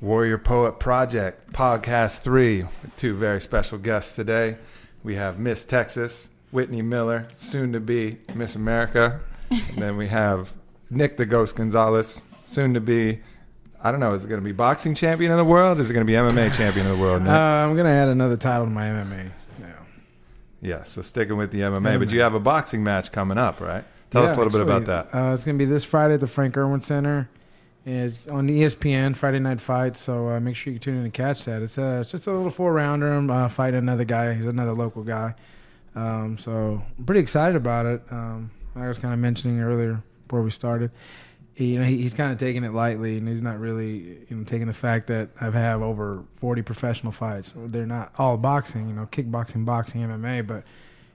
Warrior Poet Project, Podcast 3, with two very special guests today. We have Miss Texas, Whitney Miller, soon to be Miss America. and then we have Nick the Ghost Gonzalez, soon to be, I don't know, is it going to be boxing champion of the world? Is it going to be MMA champion of the world? Uh, I'm gonna add another title to my MMA. Yeah, yeah, so sticking with the MMA. But you have a boxing match coming up, right? Tell us a Yeah, little bit about that. Uh, it's gonna be this Friday at the Frank Erwin Center. It's on E ESPN Friday Night Fight, so uh, make sure you tune in to catch that. It's, uh, it's just a little four rounder. I'm uh, fighting another guy. He's another local guy. Um, so I'm pretty excited about it. Um, I was kind of mentioning earlier before we started. He, you know, he, he's kind of taking it lightly, and he's not really, you know, taking the fact that I've had over 40 professional fights. They're not all boxing, you know, kickboxing, boxing, MMA, but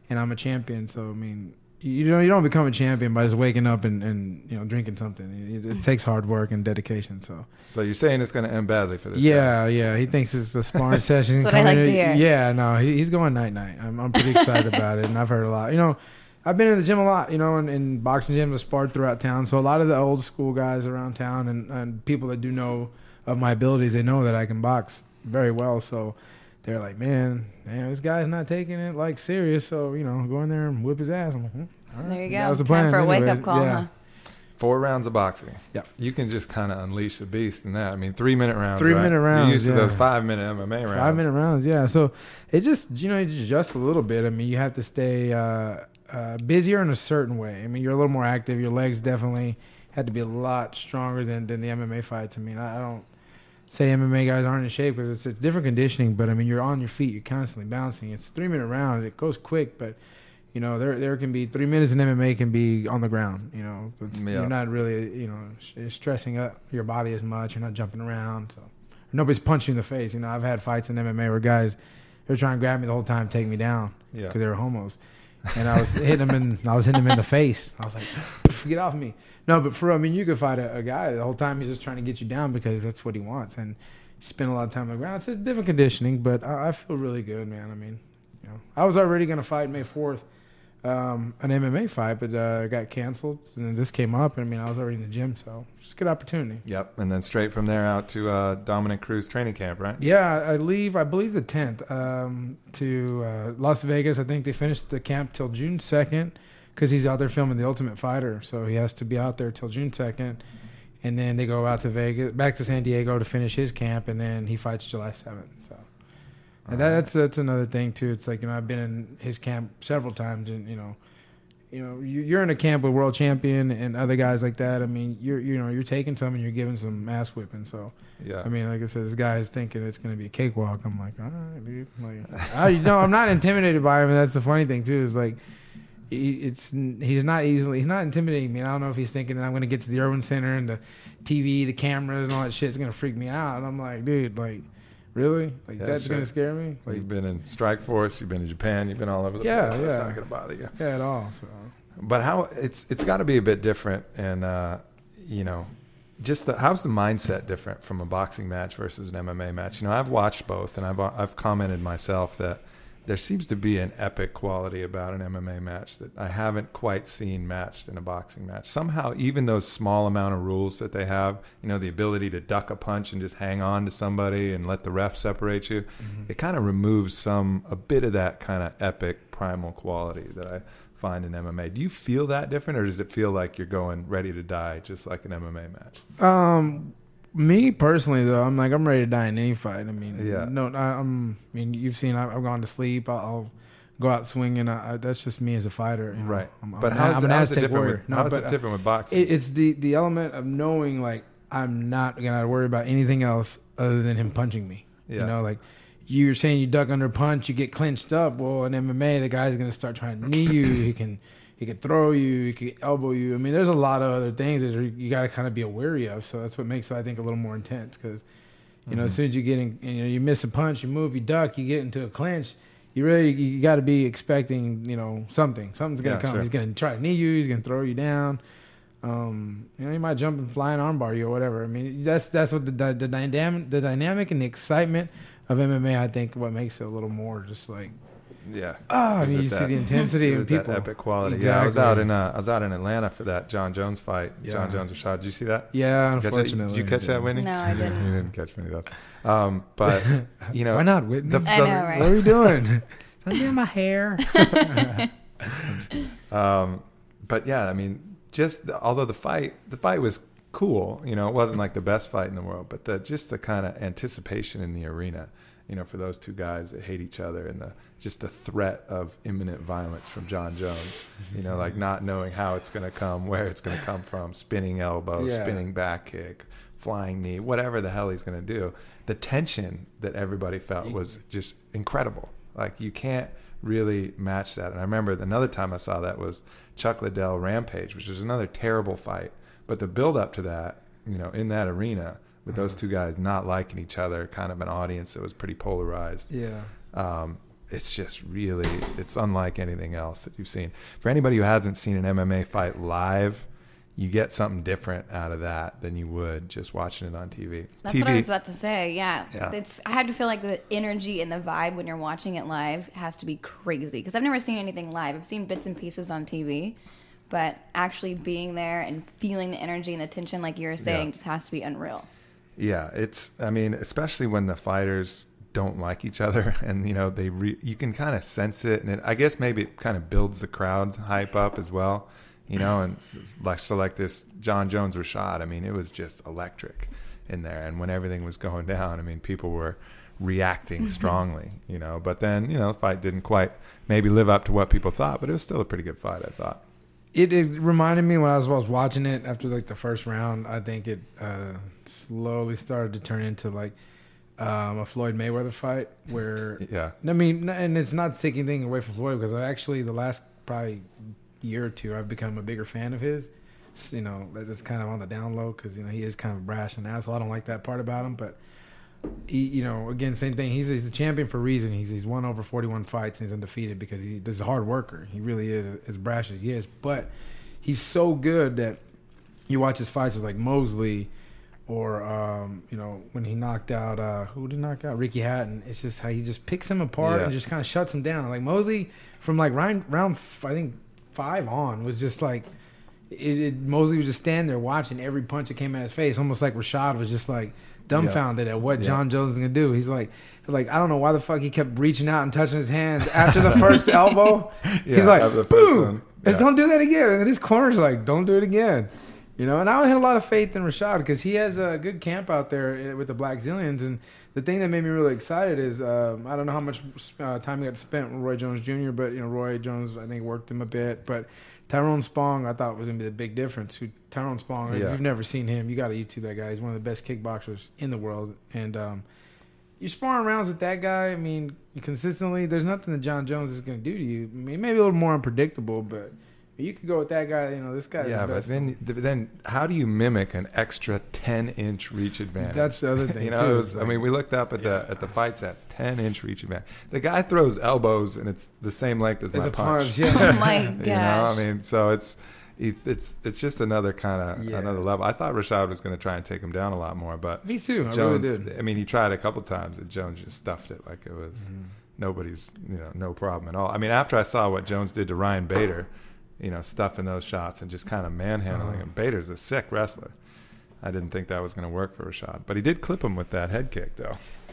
and I'm a champion. So I mean, you don't you don't become a champion by just waking up and, and you know drinking something. It, it mm. takes hard work and dedication. So So you're saying it's going to end badly for this guy? yeah, yeah, he thinks it's a sparring session. That's what I coming like to hear. Yeah, no, he, he's going night night. I'm I'm pretty excited about it, and I've heard a lot. You know, I've been in the gym a lot. You know, and in boxing gyms, I've sparred throughout town. So a lot of the old school guys around town and and people that do know of my abilities, they know that I can box very well. So. They're like, man, man, this guy's not taking it like serious. So you know, go in there and whip his ass. I'm like, hmm, all right. There you go. That go. was the Time plan for a wake up call, Yeah. huh? Four rounds of boxing. Yeah. You can just kind of unleash the beast in that. I mean, three minute rounds. Three right? minute rounds. You're rounds, used to those five minute MMA rounds. Five minute rounds, yeah. So it just you know you adjust a little bit. I mean, you have to stay uh, uh, busier in a certain way. I mean, you're a little more active. Your legs definitely had to be a lot stronger than, than the MMA fights. I mean, I, I don't say MMA guys aren't in shape because it's a different conditioning. But I mean, you're on your feet. You're constantly bouncing. It's three minute round. It goes quick, but you know there there can be three minutes in MMA can be on the ground. You know, Yeah. you're not really you know stressing up your body as much. You're not jumping around. So nobody's punching you in the face. You know, I've had fights in MMA where guys they're trying to grab me the whole time, take me down Yeah. because they were homos, and I was hitting him in I was hitting them in the face. I was like, get off me. No, but for I mean, you could fight a, a guy the whole time he's just trying to get you down because that's what he wants, and spend a lot of time on the ground. It's a different conditioning, but I, I feel really good, man. I mean, you know, I was already gonna fight May fourth um, an MMA fight, but uh, got canceled. And then this came up, I mean, I was already in the gym, so just a good opportunity. Yep. And then straight from there out to uh, Dominick Cruz training camp, right? Yeah, I leave, I believe, the 10th um, to uh, Las Vegas. I think they finished the camp till June 2nd because he's out there filming The Ultimate Fighter. So he has to be out there till June 2nd. And then they go out to Vegas, back to San Diego to finish his camp, and then he fights July 7th that, that's that's another thing too. It's like you know I've been in his camp several times, and you know, you know you, you're in a camp with world champion and other guys like that. I mean, you're you know you're taking some and you're giving some ass whipping. So Yeah. I mean, like I said, this guy is thinking it's going to be a cakewalk. I'm like, all right, dude. Like, I, you know, I'm not intimidated by him, and that's the funny thing too. Is like, he, it's he's not easily he's not intimidating me. I don't know if he's thinking that I'm going to get to the Erwin Center and the TV, the cameras, and all that shit is going to freak me out. And I'm like, dude, like, really? Like Yeah, that's sure. going to scare me? Like, you've been in Strikeforce. You've been in Japan. You've been all over the Yeah, place. That's not going to bother you. yeah, at all. So But how it's it's got to be a bit different, and uh, you know, just the, how's the mindset different from a boxing match versus an MMA match? You know, I've watched both, and I've I've commented myself that there seems to be an epic quality about an MMA match that I haven't quite seen matched in a boxing match. Somehow, even those small amount of rules that they have, you know, the ability to duck a punch and just hang on to somebody and let the ref separate you, Mm-hmm. it kind of removes some a bit of that kind of epic primal quality that I find in MMA. Do you feel that different, or does it feel like you're going ready to die, just like an MMA match? Um, me personally though, I'm like I'm ready to die in any fight. I mean, Yeah. no, I, I'm. I mean, you've seen I, I've gone to sleep. I'll, I'll go out swinging. I, I, that's just me as a fighter, you know. Right. I'm, but I'm, how is I'm it, an how is it different? warrior. With, No, how is but, it different with boxing? It, it's the the element of knowing like I'm not gonna worry about anything else other than him punching me. Yeah. You know, like you're saying you duck under a punch, you get clinched up. Well, in MMA, the guy's gonna start trying to knee you. he can he could throw you. He could elbow you. I mean, there's a lot of other things that you got to kind of be wary of. So that's what makes it, I think, a little more intense because. You know, as soon as you get in, you know, you miss a punch, you move, you duck, you get into a clinch. You really, you got to be expecting, you know, something. Something's gonna Yeah, come. sure. He's gonna try to knee you. He's gonna throw you down. Um, you know, he might jump and fly and armbar you or whatever. I mean, that's that's what the the, the dynamic, the dynamic and the excitement of MMA. I think what makes it a little more just like yeah. ah. I mean, it you see the intensity It in that people. epic quality. Yeah, I was out in uh, I was out in Atlanta for that Jon Jones fight. Jon Yeah. Jones Rashad. Did you see that? Yeah, Did you unfortunately. Did you catch that, Whitney? No, I didn't. you didn't catch many of those. Um, but you know, Why not, Whitney? the- I know, right? What are you doing? I'm doing my hair. Um, but yeah, I mean, just the, although the fight, the fight was cool. You know, it wasn't like the best fight in the world, but the just the kind of anticipation in the arena. You know, for those two guys that hate each other, and the just the threat of imminent violence from Jon Jones. You know, like not knowing how it's going to come, where it's going to come from, spinning elbow, Yeah. spinning back kick, flying knee, whatever the hell he's going to do. The tension that everybody felt was just incredible. Like you can't really match that. And I remember another time I saw that was Chuck Liddell Rampage, which was another terrible fight. But the build up to that, you know, in that arena with those two guys not liking each other, kind of an audience that was pretty polarized. yeah. Um, it's just really, it's unlike anything else that you've seen. For anybody who hasn't seen an MMA fight live, you get something different out of that than you would just watching it on TV. That's TV, what I was about to say. Yes, Yeah. it's. I had to feel like the energy and the vibe when you're watching it live has to be crazy because I've never seen anything live. I've seen bits and pieces on TV, but actually being there and feeling the energy and the tension, like you were saying, Yeah. just has to be unreal. Yeah, it's. I mean, especially when the fighters don't like each other, and you know they. Re, you can kind of sense it, and it, I guess maybe it kind of builds the crowd hype up as well. You know, and like so, like this Jon Jones Rashad. I mean, it was just electric in there, and when everything was going down, I mean, people were reacting mm-hmm. strongly. You know, but then you know, the fight didn't quite maybe live up to what people thought, but it was still a pretty good fight. I thought. It, it reminded me when I was, I was watching it after like the first round. I think it uh, slowly started to turn into like um, a Floyd Mayweather fight where Yeah. I mean, and it's not taking anything away from Floyd because I actually the last probably year or two I've become a bigger fan of his. You know, that is kind of on the down low because you know he is kind of brash and asshole. I don't like that part about him, but he, you know, again, same thing. He's, he's a champion for a reason. He's he's won over forty one fights and he's undefeated because he, he's a hard worker. He really is as brash as he is, but he's so good that you watch his fights like Mosley or um, you know when he knocked out uh, who did he knock out Ricky Hatton. It's just how he just picks him apart Yeah. and just kind of shuts him down. Like Mosley from like round round f- I think five on was just like it, it, Mosley was just standing there watching every punch that came at his face, almost like Rashad was just like dumbfounded at what Yeah. Jon Jones is gonna do. He's like, like I don't know why the fuck he kept reaching out and touching his hands after the first elbow. Yeah, He's like, after the first boom. Yeah. don't do that again. And his corner's like, don't do it again. You know, and I had a lot of faith in Rashad because he has a good camp out there eh, with the Blackzilians. And the thing that made me really excited is um, I don't know how much uh, time he got spent with Roy Jones Jr., but you know Roy Jones I think worked him a bit. But Tyrone Spong I thought was gonna be the big difference. Who Tyrone Spong? If you've never seen him, you got to YouTube that guy. He's one of the best kickboxers in the world. And um, you sparring rounds with that guy. I mean, consistently. There's nothing that Jon Jones is gonna do to you. I mean, maybe a little more unpredictable, but. You could go with that guy. You know, this guy. Yeah, the but then then how do you mimic an extra ten inch reach advantage? That's the other thing you know, too. it was, It's I mean, we looked up at the at the fight sets, ten inch reach advantage. The guy throws elbows, and it's the same length as It's my a punch. punch, yeah. Oh my gosh. you know, I mean, so it's it's it's, it's just another kind of Yeah. another level. I thought Rashad was going to try and take him down a lot more, but Me too. I really did. I mean, he tried a couple times, and Jones just stuffed it like it was. Mm-hmm. nobody's you know no problem at all. I mean, after I saw what Jones did to Ryan Bader, you know, stuffing those shots and just kind of manhandling him. Bader's a sick wrestler. I didn't think that was going to work for Rashad, but he did clip him with that head kick though.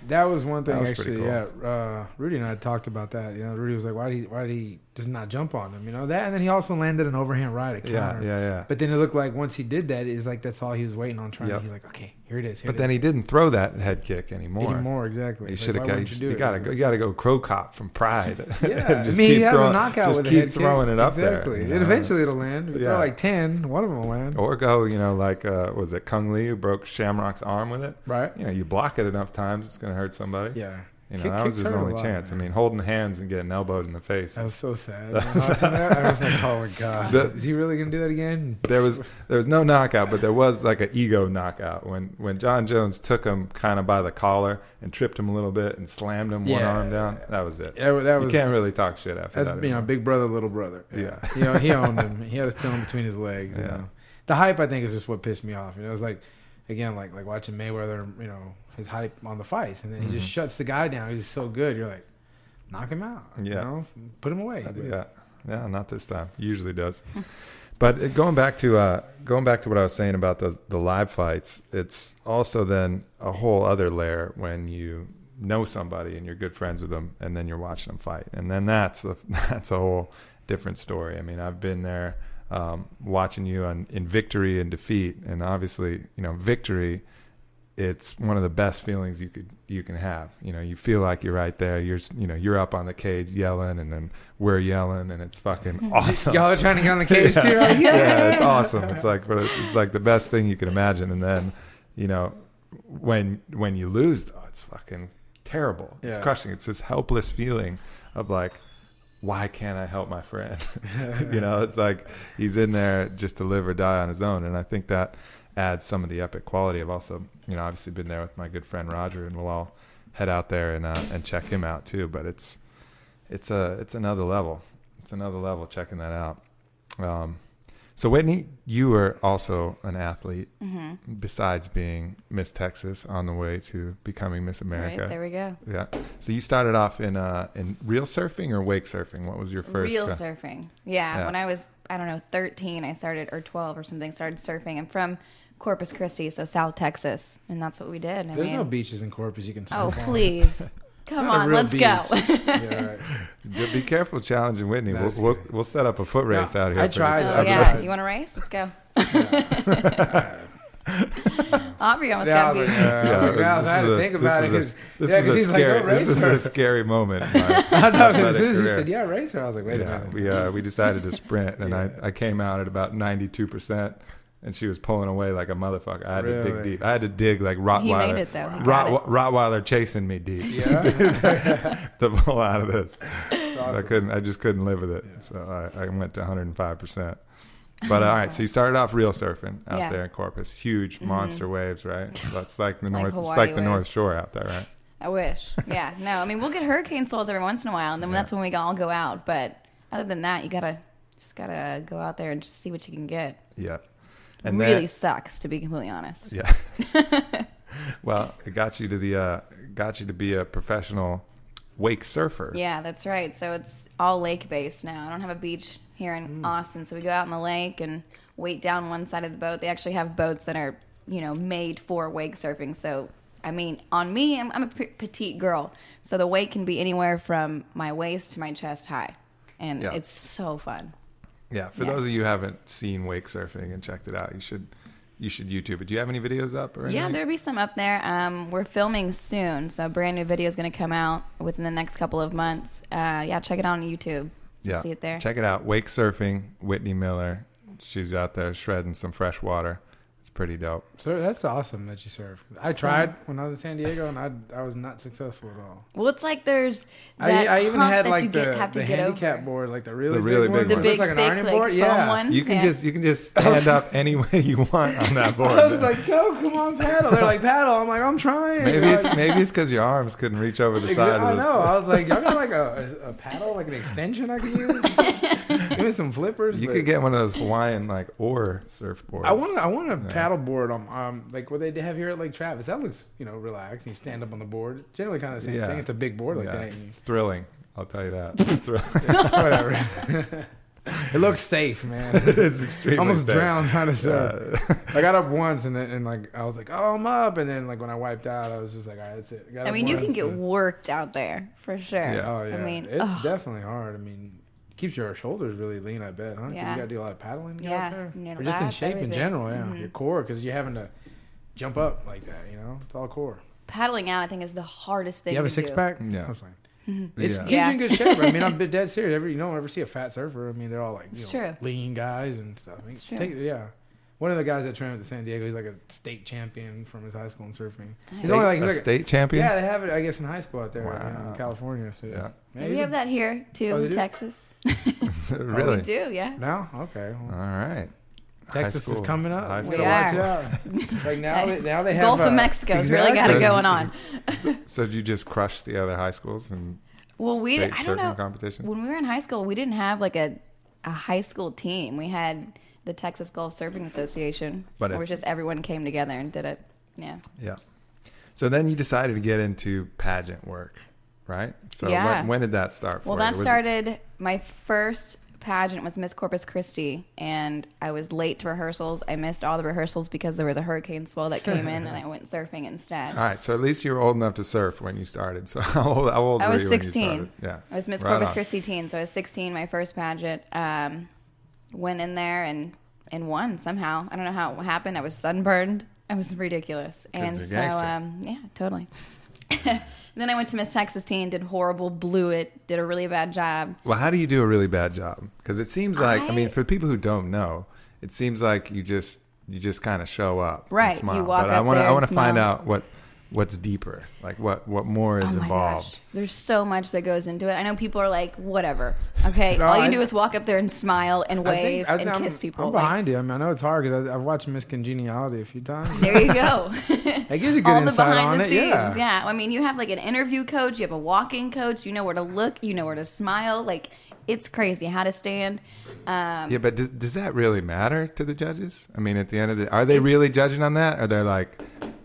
That was one thing was actually. cool. Yeah, uh, Rudy and I talked about that. You know, Rudy was like, "Why did he? Why did he just not jump on him?" You know that, and then he also landed an overhand right. A Yeah, yeah, yeah. But then it looked like once he did that, it's like that's all he was waiting on. Trying. Yep. He's like, "Okay, here it is." Here But it then is." he didn't throw that head kick anymore. anymore exactly. He should have. You, you got to go. You got to go Cro Cop from Pride. Yeah, Just I mean, he has throwing- a knockout Just with keep head kick. throwing it up exactly. there. you And eventually it'll land. If you Yeah. throw like ten, one of them will land. Or go, you know, like uh, was it Cung Le who broke Shamrock's arm with it? Right? You know, you block it enough times, it's going to hurt somebody. Yeah. You know, Kick- that was his only chance. I mean, holding hands and getting elbowed in the face. That was so sad. Watching that, I was like, "Oh my god, The- is he really gonna do that again?" There was there was no knockout, but there was like an ego knockout when when Jon Jones took him kind of by the collar and tripped him a little bit and slammed him one arm down. That was it. That, wa- that you was can't really talk shit after that's that. you know, big brother, little brother. Yeah. you know, he owned him. He had his in between his legs. You Yeah. know, the hype I think is just what pissed me off. You know, it was like again, like like watching Mayweather. You know, his hype on the fights, and then he just Mhm. shuts the guy down. He's just so good. You're like, knock him out. You Yeah. know, put him away. Uh, Yeah, yeah, not this time. Usually does. but uh, going back to uh, going back to what I was saying about the the live fights, it's also then a whole other layer when you know somebody and you're good friends with them, and then you're watching them fight, and then that's a, that's a whole different story. I mean, I've been there um, watching you on in victory and defeat, and obviously, you know, victory. It's one of the best feelings you could you can have. You know, you feel like you're right there. You're you know you're up on the cage yelling, and then we're yelling, and it's fucking awesome. Y'all are trying to get on the cage too. Like, yeah, it's awesome. It's like but it's like the best thing you can imagine. And then, you know, when when you lose, though, it's fucking terrible. It's crushing. It's this helpless feeling of like, why can't I help my friend? you know, it's like he's in there just to live or die on his own. And I think that adds some of the epic quality. I've also, you know, obviously been there with my good friend Roger, and we'll all head out there and uh, and check him out too. But it's it's a it's another level. It's another level checking that out. Um, so Whitney, you were also an athlete hmm besides being Miss Texas on the way to becoming Miss America. Right, there we go. yeah. So you started off in uh in real surfing or wake surfing? What was your first? Real uh, surfing. Yeah, Yeah. When I was, I don't know, 13, I started, or 12 or something, started surfing. I'm from Corpus Christi, so South Texas. And that's what we did. I There's mean, no beaches in Corpus you can surf oh, on. please. Come on, let's beach. go. yeah, right. be careful challenging Whitney. We'll, we'll we'll set up a foot race No, out here. I tried Oh, I've yeah. tried. You want to race? Let's go. Aubrey almost Yeah, got I was beat. like, Yeah, I was like, this I is had to a- think this about is it. a- 'cause- This yeah, is 'cause a he's like, scary. This is a scary moment. I know. As athletic soon as he career. said, "Yeah, race her," I was like, "Wait a yeah, minute." we uh, we decided to sprint, and Yeah. I, I came out at about ninety two percent, and she was pulling away like a motherfucker. I had to dig deep. I had to dig like Rottweiler. He made it, though. He got Rott, Rottweiler chasing me deep Yeah, to pull out of this. It's So I couldn't. I just couldn't live with it. Yeah. So I, I went to one hundred and five percent. But all right, so you started off real surfing out Yeah. there in Corpus, huge mm-hmm. monster waves, right? That's like the Like north. it's Hawaii like the waves. North Shore out there, right? I wish. Yeah. No, I mean, we'll get hurricane souls every once in a while, and then Yeah. that's when we all go out. But other than that, you gotta just gotta go out there and just see what you can get. Yeah. And really then, sucks, to be completely honest. Yeah. well, it got you to the uh, got you to be a professional wake surfer. Yeah, that's right. So it's all lake based now. I don't have a beach here in Mm. Austin, so we go out in the lake and wait down one side of the boat. They actually have boats that are, you know, made for wake surfing. So, I mean, on me, I'm, I'm a p- petite girl, so the wake can be anywhere from my waist to my chest high, and Yeah. it's so fun. Yeah. For Yeah. those of you who haven't seen wake surfing and checked it out, you should you should YouTube it. Do you have any videos up or anything? Yeah, there'll be some up there. Um, we're filming soon, so a brand new video is going to come out within the next couple of months. Uh, yeah, check it out on YouTube. Yeah. See it there. Check it out. Wake surfing. Whitney Miller. She's out there shredding some fresh water. It's pretty dope. So that's awesome that you surf. I tried when I was in San Diego, and I I was not successful at all. Well, it's like there's I, that I even hump had that like you the, get, have to the get handicap over. board, like the really, The really big, big one. The big, like an thick, ironing like, board. foam Yeah. one. You can Yeah. just you can just stand up any way you want on that board. I was like, "Go, come on, paddle." They're like, "Paddle." I'm like, "I'm trying." maybe They're it's maybe it's because your arms couldn't reach over the side I of the. know. I was like, "Y'all got like a, a, a paddle, like an extension I can use?" with some flippers. You but could get one of those Hawaiian like oar surfboards. I want. I want a paddle board on um like what they have here at Lake Travis. That looks you know relaxed. You stand up on the board. Generally, kind of the same Yeah. thing. It's a big board like Yeah, that. it's thrilling. I'll tell you that. Thrilling. Whatever. it looks safe, man. it's extremely Almost safe. drowned trying to surf. Uh, I got up once and then and like I was like, oh, I'm up, and then like when I wiped out, I was just like, all right, that's it. Got I mean, you can get worked out there for sure. Yeah. Oh yeah, I mean, it's ugh. definitely hard. I mean, keeps your shoulders really lean. I bet, huh? 'Cause Yeah. You got to do a lot of paddling to get Yeah, up there, and your or just in lats, shape in general. Yeah, Mhm. your core because you're having to jump up like that. You know, it's all core. Paddling out, I think, is the hardest thing. you have a six do. pack? Yeah. I'm fine. It's Yeah. keeps Yeah. you in good shape. I mean, I'm dead serious. Every you don't ever see a fat surfer. I mean, they're all like you know, lean guys and stuff. I mean, It's true. Take, yeah. One of the guys that trained at the San Diego, he's like a state champion from his high school in surfing. He's only like, he's a like state champion. yeah, they have it, I guess, in high school out there you know, Wow. in California. So, yeah. Yeah. We have a- that here too Oh, in? Texas. really? We do, yeah. Now, okay. All Well, right. Texas High is coming up. high We school. gotta watch out. like now, they, now they have Gulf uh, of Mexico's really got it going on. So did you just crush the other high schools and Well, we state I don't know. competitions? When we were in high school, we didn't have like a a high school team. We had the Texas Gulf Surfing Association, But it- it was just everyone came together and did it. Yeah. Yeah. So then you decided to get into pageant work, right? So Yeah. when, when did that start for Well, that Was it- started. My first pageant was Miss Corpus Christi, and I was late to rehearsals. I missed all the rehearsals because there was a hurricane swell that came in, and I went surfing instead. All right, so at least you were old enough to surf when you started. So how old, how old I were was you when you 16. Yeah, I was Miss Right Corpus on. Christi teen, so I was 16. My first pageant. Um, went in there and and won somehow. I don't know how it happened. I was sunburned. I was ridiculous. and so um, yeah, totally. then I went to Miss Texas teen, did horrible, blew it, did a really bad job. Well, how do you do a really bad job? Because it seems like I, I- mean, for people who don't know, it seems like you just you just kind of show up, Right, you walk but I want to I want to find out what what's deeper, like what what more is oh involved. gosh, there's so much that goes into it. I know people are like, whatever. Okay, No, all you I- do is walk up there and smile and I wave think, I, and I'm, kiss people. I'm Like, behind you. I mean, I know it's hard because I've watched Miss Congeniality a few times. there you go. It gives you good all the insight behind on the it. scenes. yeah. Yeah. I mean, you have like an interview coach, you have a walking coach, you know where to look, you know where to smile. Like, it's crazy how to stand. Um, Yeah, but does, does that really matter to the judges? I mean, at the end of the, are they really judging on that? Or they're like,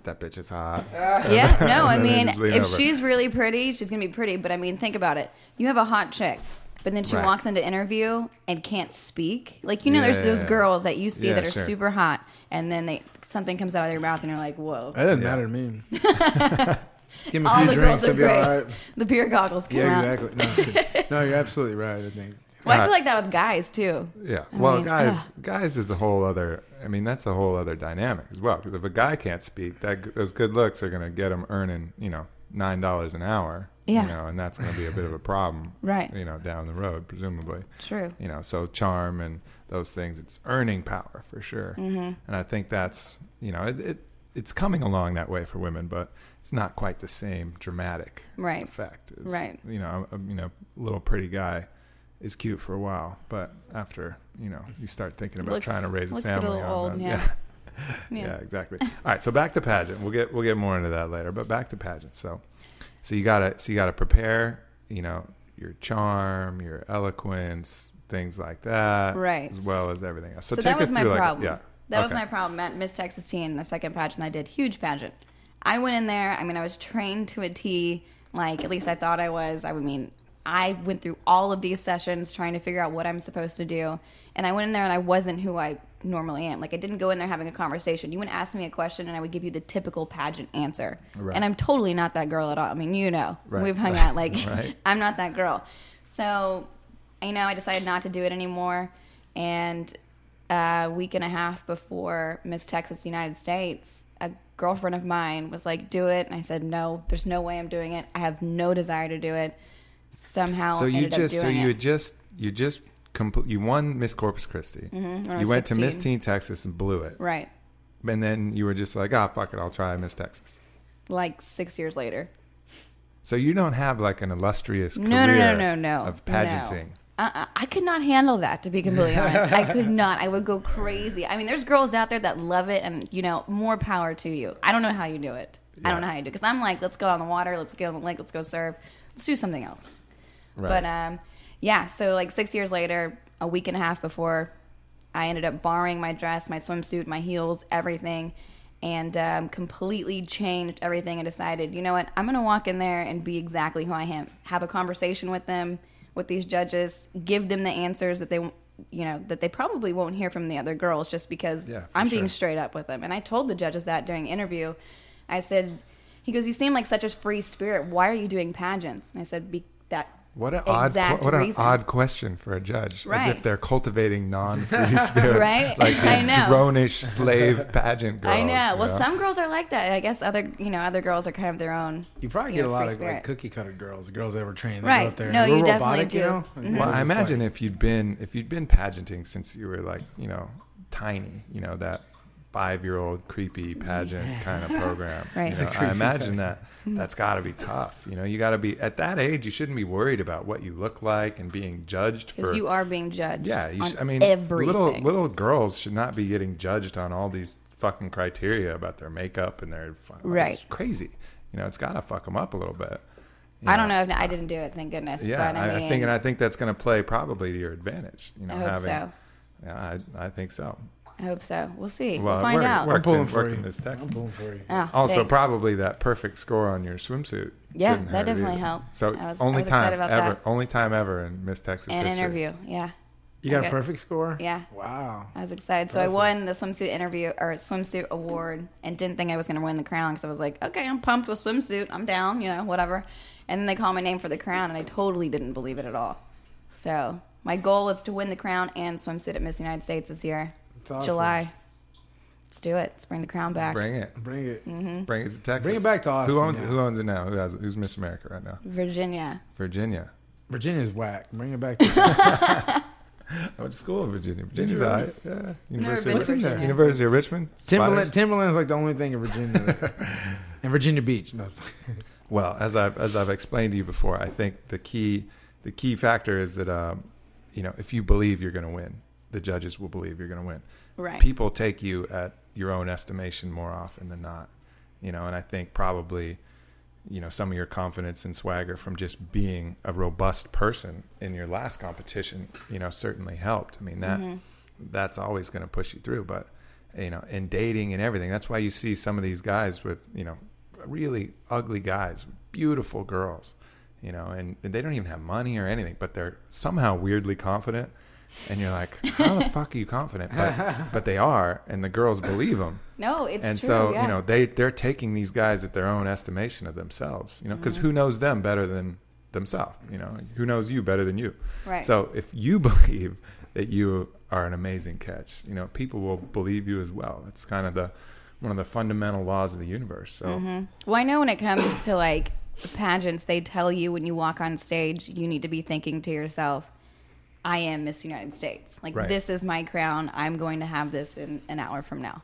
that bitch is hot. yeah, no, I And then they mean, if over. she's really pretty, she's gonna be pretty. But I mean, think about it. You have a hot chick, but then she Right. walks into interview and can't speak. Like you know, Yeah, there's yeah, those yeah. girls that you see Yeah, that are sure. super hot, and then they something comes out of their mouth, and you're like, whoa. That doesn't Yeah. matter to me. Just give me a All few the drinks, girls are it'll be great. all right. The beer goggles come Yeah, out. exactly. No, no, you're absolutely right. I think. Well, I feel like that with guys too. Yeah. I Well, mean, guys, guys is a whole other. I mean, that's a whole other dynamic as well. Because if a guy can't speak, that those good looks are going to get him earning, you know, nine dollars an hour. Yeah. You know, and that's going to be a bit of a problem, Right. You know, down the road, presumably. True. You know, so charm and those things, it's earning power for sure. Mm-hmm. And I think that's, you know, it, it it's coming along that way for women, but it's not quite the same dramatic Right. effect. It's, Right. You know, a, you know, little pretty guy is cute for a while, but after you know you start thinking about Looks- trying to raise a a family, little old, that- yeah. yeah, Yeah. exactly. All right, so back to pageant. We'll get we'll get more into that later, but back to pageant. So, so you gotta so you gotta prepare, you know, your charm, your eloquence, things like that, Right. as well as everything else. So, So, take that was my through like problem. yeah, That was my problem at Miss Texas Teen, the second pageant I did, huge pageant. I went in there. I mean, I was trained to a T. Like at least I thought I was. I would mean, I went through all of these sessions trying to figure out what I'm supposed to do, and I went in there and I wasn't who I normally am. Like I didn't go in there having a conversation. You would ask me a question and I would give you the typical pageant answer, Right. and I'm totally not that girl at all. I mean, you know, Right. we've hung out. Like Right. I'm not that girl. So, you know, I decided not to do it anymore. And a week and a half before Miss Texas United States, a girlfriend of mine was like, "Do it," and I said, "No, there's no way I'm doing it. I have no desire to do it." Somehow, So you just so you it. just you just compl- you won Miss Corpus Christi. I You went to Miss Teen Texas and blew it, right, and then you were just like, ah, fuck it, I'll try Miss Texas. like six years later. So you don't have like an illustrious No, no, career no, no, no, of pageanting. No. Uh-uh. I could not handle that, to be completely honest. I could not. I would go crazy. I mean, there's girls out there that love it, and you know, more power to you. I don't know how you do it. I don't know how you do because I'm like, let's go on the water, let's go on the lake, let's go surf, let's do something else. Right. But um, yeah. So like six years later, a week and a half before I ended up borrowing my dress, my swimsuit, my heels, everything, and um, completely changed everything and decided, you know what, I'm going to walk in there and be exactly who I am. Have a conversation with them, with these judges, give them the answers that they, you know, that they probably won't hear from the other girls just because Yeah, I'm sure. being straight up with them. And I told the judges that during interview. I said, he goes, you seem like such a free spirit. Why are you doing pageants? And I said, be that What an odd, exact what an reason. odd question for a judge, as if they're cultivating non-free spirits, Right? like I these dronish slave pageant girls. I know. you Well, some girls are like that. I guess other, you know, other girls are kind of their own. You probably You get a lot of like cookie cutter girls, the girls that were trained. They Right. Go up there No, and we're you robotic, definitely you do. know? Mhm. Well, I imagine like- if you'd been if you'd been pageanting since you were like you know tiny, you know that five year old creepy pageant kind of program. Right. You know, I imagine that that's got to be tough. You know, you got to be at that age. You shouldn't be worried about what you look like and being judged for. You are being judged. yeah, you sh- I mean, everything. little little girls should not be getting judged on all these fucking criteria about their makeup and their. fu- It's Right. crazy. You know, it's got to fuck them up a little bit. you I don't know if I didn't do it. Thank goodness. yeah, but I, I, mean, I think, and I think that's going to play probably to your advantage. You know, I hope having, so. Yeah, I, I think so. I hope so. We'll see. Well, we'll find work- out. worked pulling in, for you. this Texas. I'm pulling for you. Oh, Also, thanks. probably that perfect score on your swimsuit. Yeah, didn't that hurt definitely either. helped. So I was- I only was time about ever, that. only time ever in Miss Texas An history. interview. Yeah. You got Okay. a perfect score? Yeah. Wow. I was excited. So I won the swimsuit interview or swimsuit award and didn't think I was going to win the crown because I was like, okay, I'm pumped with swimsuit. I'm down, you know, whatever. And then they call my name for the crown and I totally didn't believe it at all. So my goal was to win the crown and swimsuit at Miss United States this year, It's awesome. July. Let's do it. Let's bring the crown back. Bring it, Bring it. Mm-hmm. bring it to Texas. Bring it back to Austin, Who owns yeah. Who owns it now? Who has it? Who's Miss America right now? Virginia. Virginia. Virginia's whack. Bring it back. To I went to school in Virginia. Virginia's really? all right. Yeah. University, been of, to Richmond. Virginia. University of Richmond. Timberland. Spiders? Timberland's like the only thing in Virginia. and Virginia Beach. No. Well, as I've as I've explained to you before, I think the key the key factor is that um, you know if you believe you're going to win, the judges will believe you're going to win. Right. People take you at your own estimation more often than not, you know. And I think probably you know some of your confidence and swagger from just being a robust person in your last competition, you know, certainly helped. I mean that mm-hmm. that's always going to push you through, but you know, in dating and everything, that's why you see some of these guys with you know really ugly guys, beautiful girls, you know, and, and they don't even have money or anything, but they're somehow weirdly confident. And you're like, how the fuck are you confident? But, but they are, and the girls believe them No, it's and true. so yeah. you know they they're taking these guys at their own estimation of themselves you know because Mm-hmm. who knows them better than themselves you know who knows you better than you Right. so if you believe that you are an amazing catch you know people will believe you as well it's kind of the one of the fundamental laws of the universe so Mm-hmm. Well, I know when it comes to like pageants, they tell you when you walk on stage, you need to be thinking to yourself, I am Miss United States. Like, Right. this is my crown. I'm going to have this in an hour from now.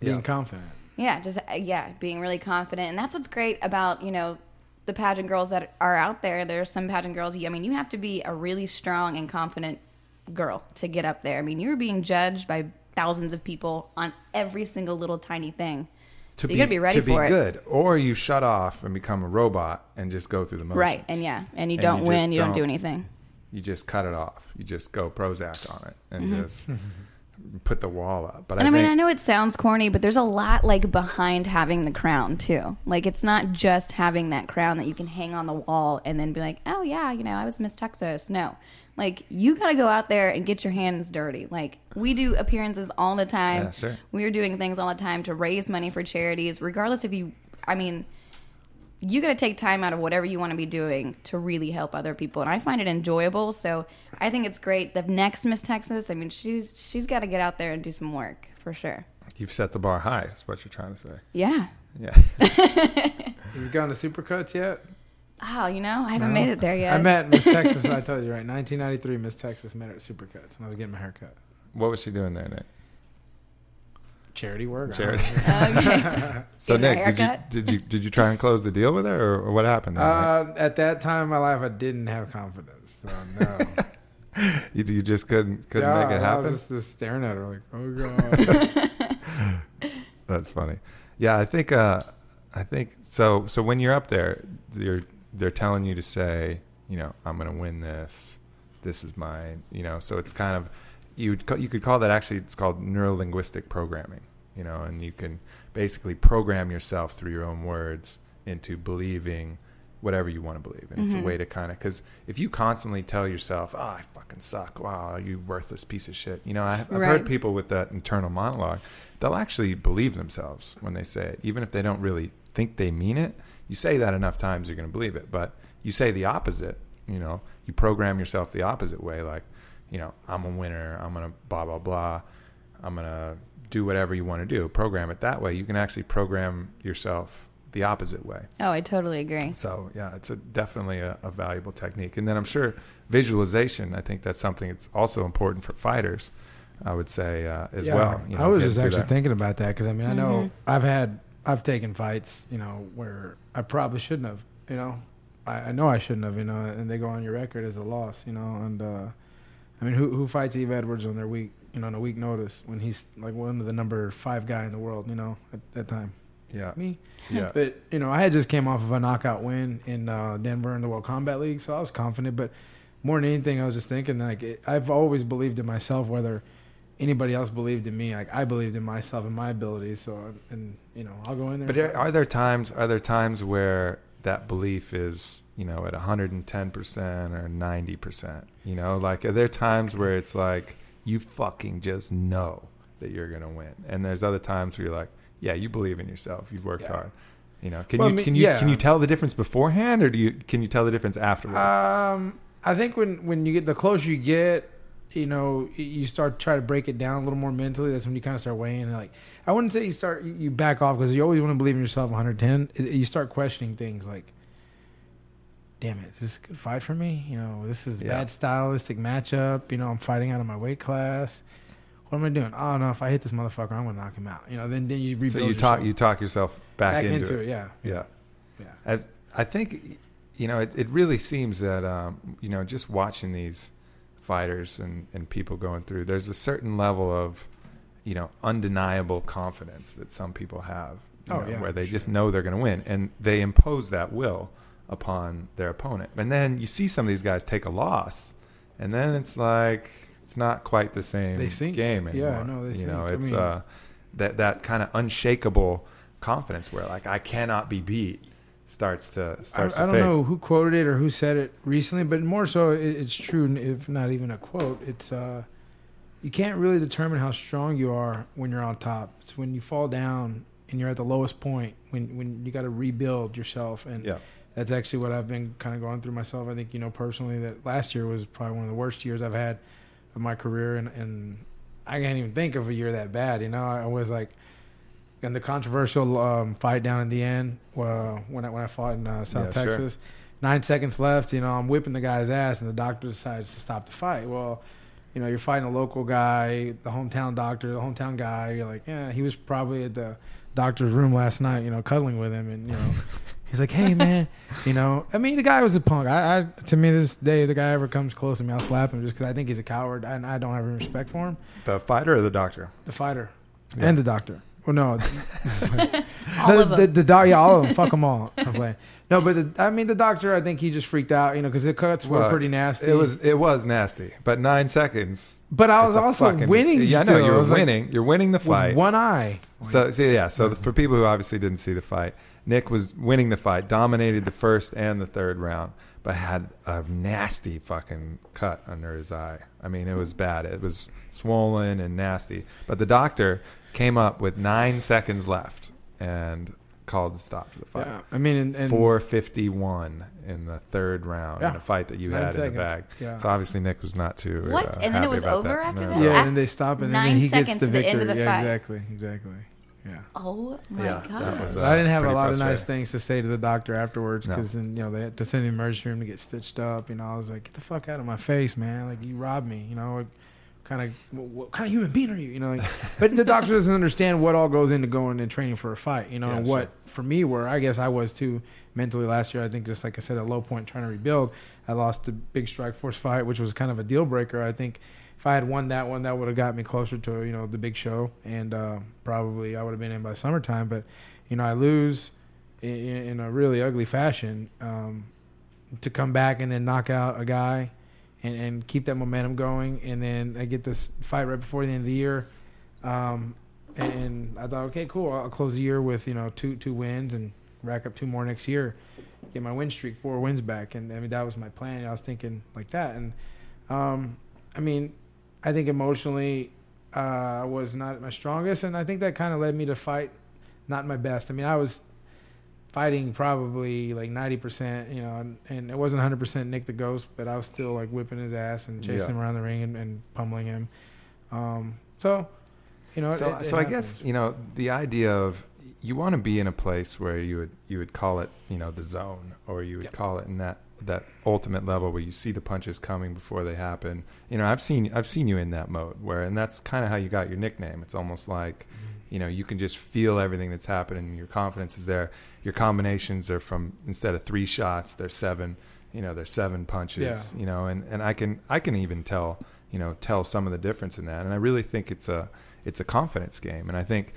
Being Yeah. confident. Yeah, just, uh, yeah, being really confident. And that's what's great about, you know, the pageant girls that are out there. There are some pageant girls, I mean, you have to be a really strong and confident girl to get up there. I mean, you're being judged by thousands of people on every single little tiny thing. to so you gotta be ready to for be it. good or you shut off and become a robot and just go through the motions Right. And yeah, and you don't you win, you don't do don't- anything. You just cut it off you just go prozac on it and Mm-hmm. just put the wall up but And I, i, mean, think I know it sounds corny, but there's a lot like behind having the crown too. Like it's not just having that crown that you can hang on the wall and then be like, "Oh yeah, you know, I was Miss Texas." No. Like you got to go out there and get your hands dirty. Like we do appearances all the time. Yeah, sure. We are doing things all the time to raise money for charities, regardless if you I mean, you got to take time out of whatever you want to be doing to really help other people and i find it enjoyable so i think it's great the next miss texas i mean she's she's got to get out there and do some work for sure you've set the bar high is what you're trying to say yeah yeah Have you gone to Supercuts yet? oh you know i haven't No? made it there yet I met Miss Texas. I told you right. 1993, Miss Texas met her at Supercuts when I was getting my hair cut. what was she doing there nick Charity work. Charity. okay So Getting Nick, did you did you did you try and close the deal with her, or, or what happened? There, Uh, at that time in my life, I didn't have confidence. So no. You, you just couldn't couldn't Yeah, make it I happen. was just, just staring at her like, oh god. That's funny. Yeah, I think uh, I think so. So when you're up there, they're they're telling you to say, you know, I'm going to win this. this is mine. You know, so it's kind of you you could call that actually it's called neuro linguistic programming. You know, and you can basically program yourself through your own words into believing whatever you want to believe. And it's a mm-hmm. way to kind of, because if you constantly tell yourself, oh, I fucking suck. Wow, you worthless piece of shit. You know, I, I've Right. heard people with that internal monologue, they'll actually believe themselves when they say it, even if they don't really think they mean it. You say that enough times, you're going to believe it. But you say the opposite, you know, you program yourself the opposite way, like, you know, I'm a winner. I'm going to blah, blah, blah. I'm going to do whatever you want to do. Program it that way. You can actually program yourself the opposite way. Oh, I totally agree. So yeah, it's a, definitely a, a valuable technique. And then I'm sure visualization. I think that's something that's also important for fighters. I would say uh, as Yeah, well. you I was just actually that. thinking about that because I mean I know Mhm. I've had I've taken fights you know where I probably shouldn't have you know I, I know I shouldn't have you know and they go on your record as a loss you know and uh, I mean who who fights Yves Edwards on their week you know on a week notice when he's like one of the number five guy in the world you know at that time Yeah, me yeah, but you know I had just came off of a knockout win in uh, Denver in the World Combat League so I was confident but more than anything I was just thinking like it, I've always believed in myself whether anybody else believed in me. Like I believed in myself and my abilities. So and you know I'll go in there. But are, are there times? Are there times where that belief is you know at 110 percent or 90 percent? You know, like are there times where it's like you fucking just know that you're gonna win, and there's other times where you're like, yeah, you believe in yourself, you've worked Yeah. hard. You know, can Well, I you mean, can you yeah. can you tell the difference beforehand, or do you can you tell the difference afterwards? Um, I think when when you get the closer you get, you know, you start to try to break it down a little more mentally. That's when you kind of start weighing. Like I wouldn't say you start you back off because you always want to believe in yourself 110. You start questioning things like. Damn it! Is this a good fight for me? You know, this is a Yeah. bad stylistic matchup. You know, I'm fighting out of my weight class. What am I doing? Oh no! If I hit this motherfucker, I'm gonna knock him out. You know, then then you rebuild. so you talk yourself. you talk yourself back, back, into, into, it. it. Yeah, Yeah. yeah. I I think you know it, it really seems that um, you know just watching these fighters and, and people going through there's a certain level of you know undeniable confidence that some people have Oh, know, yeah, where they for just know they're going to win and they impose that will upon their opponent and then you see some of these guys take a loss and then it's like it's not quite the same They sink. game Yeah, anymore no, they you know sink. I it's mean- uh that that kind of unshakable confidence where like I cannot be beat starts to I, starts I to don't fade. know who quoted it or who said it recently, but more so, it, it's true. If not even a quote, it's uh, you can't really determine how strong you are when you're on top. It's when you fall down and you're at the lowest point when when you got to rebuild yourself, and Yeah. That's actually what I've been kind of going through myself. I think you know personally that last year was probably one of the worst years I've had of my career, and and I can't even think of a year that bad. You know, I was like. And the controversial um, fight down in the end, uh, when I when I fought in uh, South Yeah, sure. Texas, nine seconds left. You know, I'm whipping the guy's ass, and the doctor decides to stop the fight. Well, you know, you're fighting a local guy, the hometown doctor, the hometown guy. You're like, yeah, he was probably at the doctor's room last night, you know, cuddling with him, and you know, he's like, hey man, you know, I mean, the guy was a punk. I, I to me this day, if the guy ever comes close to me, I'll slap him just because I think he's a coward, and I don't have any respect for him. The fighter or the doctor? The fighter Yeah. and the doctor. Well, no, All the, of them. the, the doc, yeah, all of them. Fuck them all. I'm playing. No, but the, I mean, the doctor. I think he just freaked out, you know, because the cuts were Well, pretty nasty. It was it was nasty, but nine seconds. but I was also fucking- winning. Yeah, I still. know you're was like, winning. you're winning the with fight. one eye. So, so yeah, so the, for people who obviously didn't see the fight, Nick was winning the fight, dominated the first and the third round, but had a nasty fucking cut under his eye. I mean, it was bad. It was swollen and nasty. But the doctor came up with nine seconds left and called the stop to the fight. yeah, I mean, and, and 451 in the third round in a fight that you Nine had in the bag. Yeah. So obviously Nick was not too What? uh, And then it happy was about over that. after No. that? yeah, Af- and they stop, and nine then he seconds gets the to the victory. end of the yeah, fight. exactly, exactly. Yeah. Oh my Yeah, god. was, uh, I didn't have a lot of nice things to say to the doctor afterwards No. because then you know they had to send me to the emergency room to get stitched up. You know, I was like, "Get the fuck out of my face, man! Like you robbed me." You know, like, kind of what, what kind of human being are you? You know, like, but the doctor doesn't understand what all goes into going and training for a fight. You know, Yeah, and what for me where I guess I was too mentally last year. I think just like I said, at low point trying to rebuild. I lost the big strikeforce fight, which was kind of a deal breaker. I think if I had won that one, that would have got me closer to you know the big show, and uh, probably I would have been in by summertime. But you know, I lose in, in a really ugly fashion. Um, to come back and then knock out a guy and, and keep that momentum going. And then I get this fight right before the end of the year. Um, and, I thought, okay, cool. I'll close the year with you know two two wins and rack up two more next year, get my win streak four wins back. And I mean that was my plan. I was thinking like that. And um, I mean, I think emotionally uh, I was not my strongest, and I think that kind of led me to fight not my best. I mean, I was fighting probably like 90%, you know, and, and it wasn't 100% Nick the Ghost, but I was still like whipping his ass and chasing Yeah. him around the ring and, and pummeling him. Um, so, you know, So, it- it so I guess you know the idea of you want to be in a place where you would you would call it you know the zone, or you would Yep. call it in that that ultimate level where you see the punches coming before they happen. You know, I've seen I've seen you in that mode where, and that's kind of how you got your nickname. It's almost like mm-hmm. you know you can just feel everything that's happening. Your confidence is there. Your combinations are from instead of three shots, they're seven. You know, they're seven punches. Yeah. You know, and and I can I can even tell you know tell some of the difference in that. And I really think it's a it's a confidence game. And I think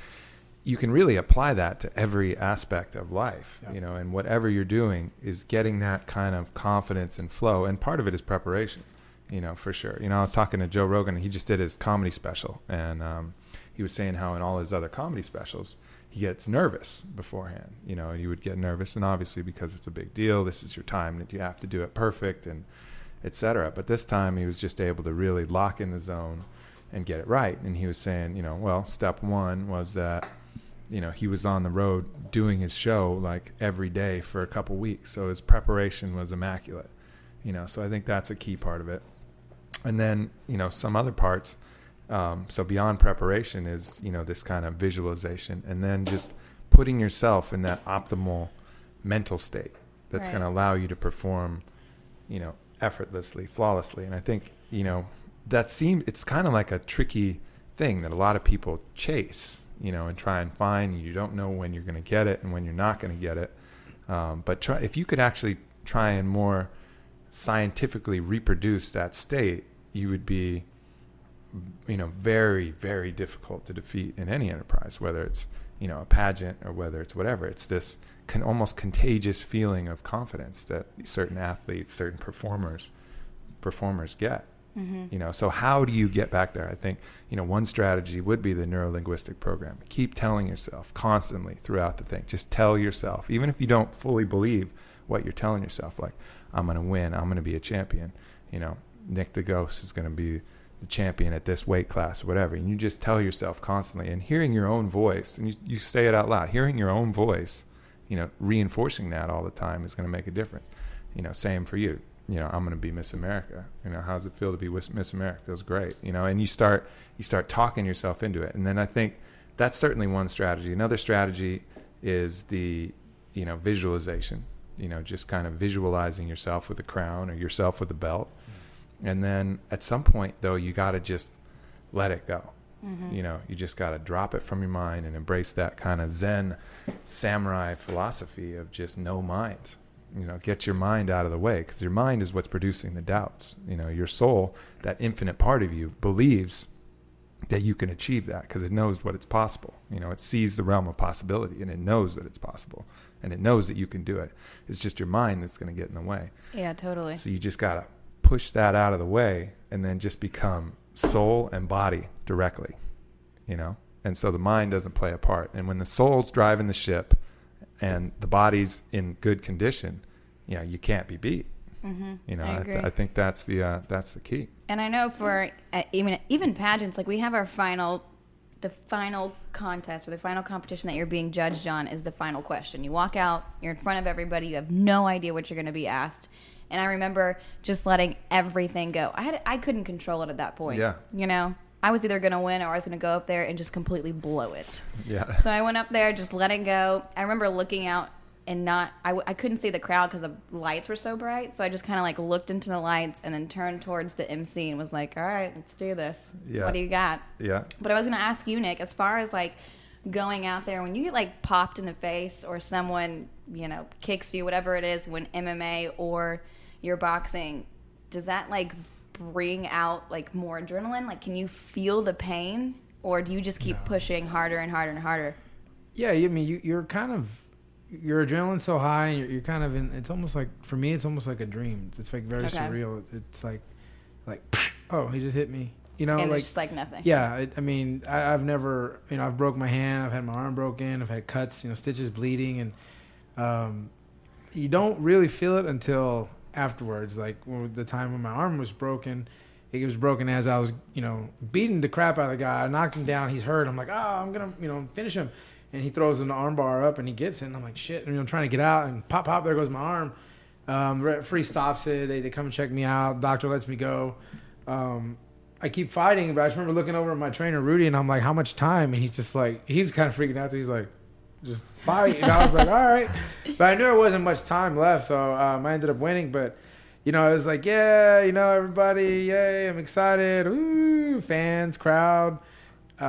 you can really apply that to every aspect of life. Yeah. You know, and whatever you're doing is getting that kind of confidence and flow. And part of it is preparation. You know, for sure. You know, I was talking to Joe Rogan. And he just did his comedy special, and um, he was saying how in all his other comedy specials he gets nervous beforehand. You know, you would get nervous, and obviously because it's a big deal, this is your time that you have to do it perfect and et cetera. But this time he was just able to really lock in the zone and get it right. And he was saying, you know, well, step one was that, you know, he was on the road doing his show like every day for a couple weeks. So his preparation was immaculate, you know, so I think that's a key part of it. And then, you know, some other parts. Um, so beyond preparation is, you know, this kind of visualization and then just putting yourself in that optimal mental state that's Right. going to allow you to perform, you know, effortlessly, flawlessly. And I think, you know, that seems it's kind of like a tricky thing that a lot of people chase, you know, and try and find. You don't know when you're going to get it and when you're not going to get it. Um, but try if you could actually try and more scientifically reproduce that state, you would be, you know, very very difficult to defeat in any enterprise, whether it's you know a pageant or whether it's whatever. It's this con- almost contagious feeling of confidence that certain athletes, certain performers, performers get. Mm-hmm. You know, so how do you get back there? I think you know one strategy would be the neurolinguistic program. Keep telling yourself constantly throughout the thing. Just tell yourself, even if you don't fully believe what you're telling yourself, like I'm going to win, I'm going to be a champion. You know, Nick the Ghost is going to be the champion at this weight class or whatever. And you just tell yourself constantly, and hearing your own voice, and you, you say it out loud. Hearing your own voice, you know, reinforcing that all the time is going to make a difference. You know, same for you you know, I'm going to be Miss America. You know, how does it feel to be Miss Miss America? Feels great. You know, and you start you start talking yourself into it, and then I think that's certainly one strategy. Another strategy is the you know visualization. You know, just kind of visualizing yourself with a crown or yourself with a belt, mm-hmm. and then at some point though, you got to just let it go. Mm-hmm. You know, you just got to drop it from your mind and embrace that kind of Zen samurai philosophy of just no mind you know get your mind out of the way because your mind is what's producing the doubts you know your soul that infinite part of you believes that you can achieve that because it knows what it's possible you know it sees the realm of possibility and it knows that it's possible and it knows that you can do it it's just your mind that's going to get in the way Yeah, totally. so you just got to push that out of the way and then just become soul and body directly, you know? And so the mind doesn't play a part. And when the soul's driving the ship and the body's in good condition, you know, you can't be beat. hmm You know, I I, agree. I think that's the uh, that's the key. And I know for uh, even even pageants, like we have our final, the final contest or the final competition that you're being judged on is the final question. You walk out, you're in front of everybody, you have no idea what you're going to be asked. And I remember just letting everything go. I had I couldn't control it at that point. Yeah. You know, I was either going to win or I was going to go up there and just completely blow it. Yeah. So I went up there, just let it go. I remember looking out and not, I, w- I couldn't see the crowd because the lights were so bright. So I just kind of like looked into the lights and then turned towards the MC and was like, all right, let's do this. Yeah. What do you got? Yeah. But I was going to ask you, Nick, as far as like going out there, when you get like popped in the face or someone, you know, kicks you, whatever it is, when MMA or you're boxing, does that like bring out like more adrenaline? Like, can you feel the pain? Or do you just keep pushing harder and harder and harder? Yeah, I mean, you, you're kind of your adrenaline's so high, and you're, you're kind of in. It's almost like for me, it's almost like a dream. It's like very Okay. surreal. It's like like, oh, he just hit me. You know, and like it's just like nothing. yeah, I, I mean, I, I've never, you know, I've broke my hand, I've had my arm broken, I've had cuts, you know, stitches bleeding, and um, you don't really feel it until afterwards. Like when, the time when my arm was broken, it was broken as I was, you know, beating the crap out of the guy. I knocked him down. He's hurt. I'm like, oh, I'm gonna, you know, finish him. And he throws an arm bar up and he gets it. And I'm like, shit. And I'm trying to get out and pop, pop. There goes my arm. Um, referee stops it. They, they come and check me out. Doctor lets me go. Um, I keep fighting, but I just remember looking over at my trainer Rudy, and I'm like, "How much time?" And he's just like, he's kind of freaking out. He's like, "Just fight." And I was like, "All right," but I knew there wasn't much time left, so um, I ended up winning. But you know, I was like, "Yeah, you know, everybody, yay! I'm excited, Ooh, fans, crowd." Uh,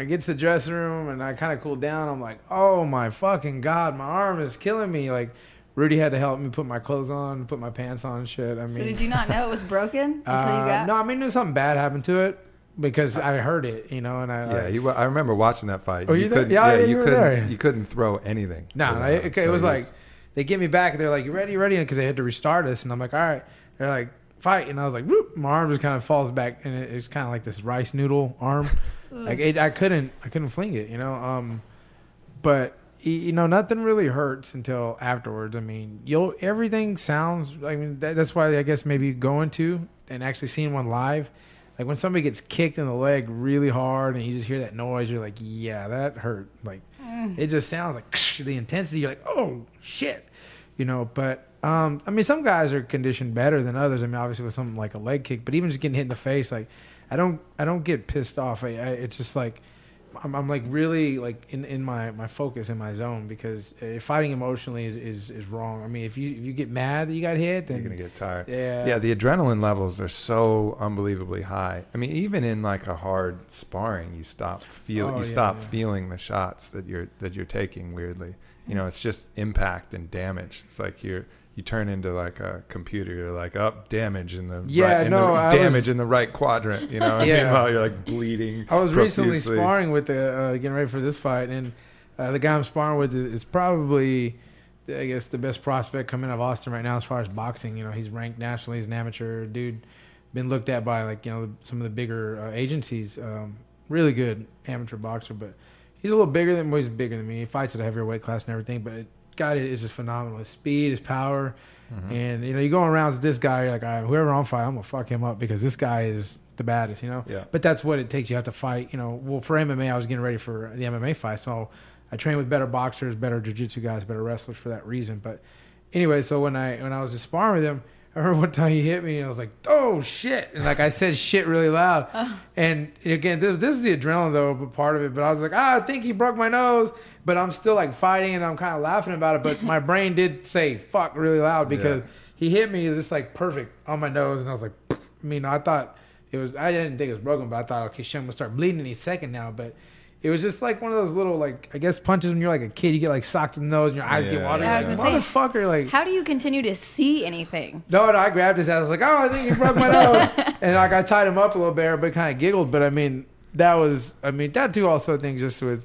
I get to the dressing room, and I kind of cooled down. I'm like, "Oh my fucking god, my arm is killing me!" Like. Rudy had to help me put my clothes on, put my pants on, and shit. I mean, So did you not know it was broken until uh, you got? No, I mean, there's something bad happened to it because I heard it, you know, and I. Yeah, I, he, I remember watching that fight. Oh, you there? couldn't, Yeah, yeah, you, you were couldn't, there. you couldn't throw anything. no, with it, so it was he like they get me back. and They're like, "You ready? You ready?" Because they had to restart us, and I'm like, "All right." They're like, "Fight!" And I was like, "Whoop!" My arm just kind of falls back, and it, it's kind of like this rice noodle arm. like it, I couldn't, I couldn't fling it, you know. Um, but you know, nothing really hurts until afterwards. I mean, you'll everything sounds. I mean, that, that's why I guess maybe going to and actually seeing one live. Like when somebody gets kicked in the leg really hard and you just hear that noise, you're like, yeah, that hurt. Like it just sounds like the intensity. You're like, oh shit, you know. But um, I mean, some guys are conditioned better than others. I mean, obviously with something like a leg kick, but even just getting hit in the face, like I don't, I don't get pissed off. I, I, it's just like I'm, I'm like really like in, in my, my focus in my zone because uh, fighting emotionally is, is, is wrong. I mean, if you if you get mad that you got hit, then You're gonna get tired. yeah, Yeah, the adrenaline levels are so unbelievably high. I mean, even in like a hard sparring, you stop feel Oh, you yeah, stop yeah. feeling the shots that you're that you're taking. Weirdly, you know, it's just impact and damage. It's like you're you turn into like a computer. You're like up damage in the Yeah, right, in no, the, damage was- in the right quadrant. You know, Yeah. meanwhile you're like bleeding. I was recently sparring with the uh, getting ready for this fight, and uh, the guy I'm sparring with is probably, I guess, the best prospect coming out of Austin right now as far as boxing. You know, he's ranked nationally. He's an amateur dude, been looked at by like you know some of the bigger uh, agencies. Um, really good amateur boxer, but he's a little bigger than well, he's bigger than me. He fights at a heavier weight class and everything, but God is just phenomenal. His speed, his power. Mm-hmm. And you know, you go around with this guy, you're like, all right, whoever I'm fighting, I'm gonna fuck him up because this guy is the baddest, you know. Yeah. But that's what it takes. You have to fight. You know, well, for MMA, I was getting ready for the MMA fight, so I trained with better boxers, better jiu-jitsu guys, better wrestlers for that reason. But anyway, so when I when I was just sparring with him, I heard one time he hit me, and I was like, "Oh shit!" And like I said, "shit" really loud. And again, this, this is the adrenaline though, but part of it. But I was like, "Ah, I think he broke my nose," but I'm still like fighting, and I'm kind of laughing about it. But my brain did say "fuck" really loud because Yeah. he hit me just like perfect on my nose, and I was like, I mean, I thought it was. I didn't think it was broken, but I thought, okay, shit, I'm gonna start bleeding any second now. But it was just like one of those little, like I guess punches when you're like a kid, you get like socked in the nose and your eyes Yeah, get watery. Yeah, I was like, gonna say, motherfucker, like. How do you continue to see anything? No, no, I grabbed his ass. I was like, oh, I think he broke my nose. and like I tied him up a little bit, but kind of giggled. But I mean, that was, I mean, that too also I think just with,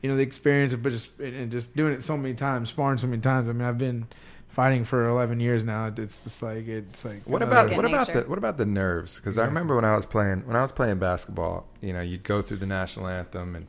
you know, the experience of but just and and just doing it so many times, sparring so many times. I mean, I've been fighting for 11 years now. It's just like it's like What about what about the what about the nerves? Because I remember when I was playing when I was playing basketball, you know, you'd go through the national anthem and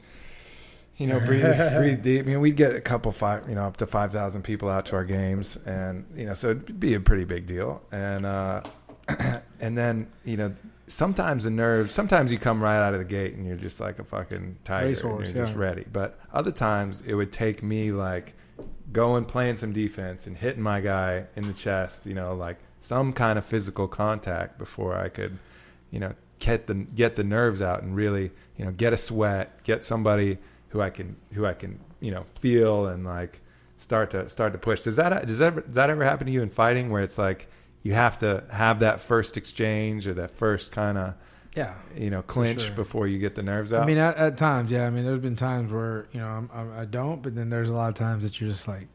you know breathe breathe deep. I mean, we'd get a couple five, you know, up to five thousand people out to our games, and you know, so it'd be a pretty big deal. And uh, and then you know, sometimes the nerves. Sometimes you come right out of the gate and you're just like a fucking tiger, Racehorse, and you're just ready. But other times it would take me like going playing some defense and hitting my guy in the chest, you know, like some kind of physical contact before I could, you know, get the get the nerves out and really, you know, get a sweat, get somebody who I can who I can, you know, feel and like start to start to push. Does that does that does that ever happen to you in fighting where it's like you have to have that first exchange or that first kind of yeah. you know clinch sure. before you get the nerves out? I mean, at, at times, yeah. I mean, there's been times where you know I'm, I'm, I don't, but then there's a lot of times that you're just like,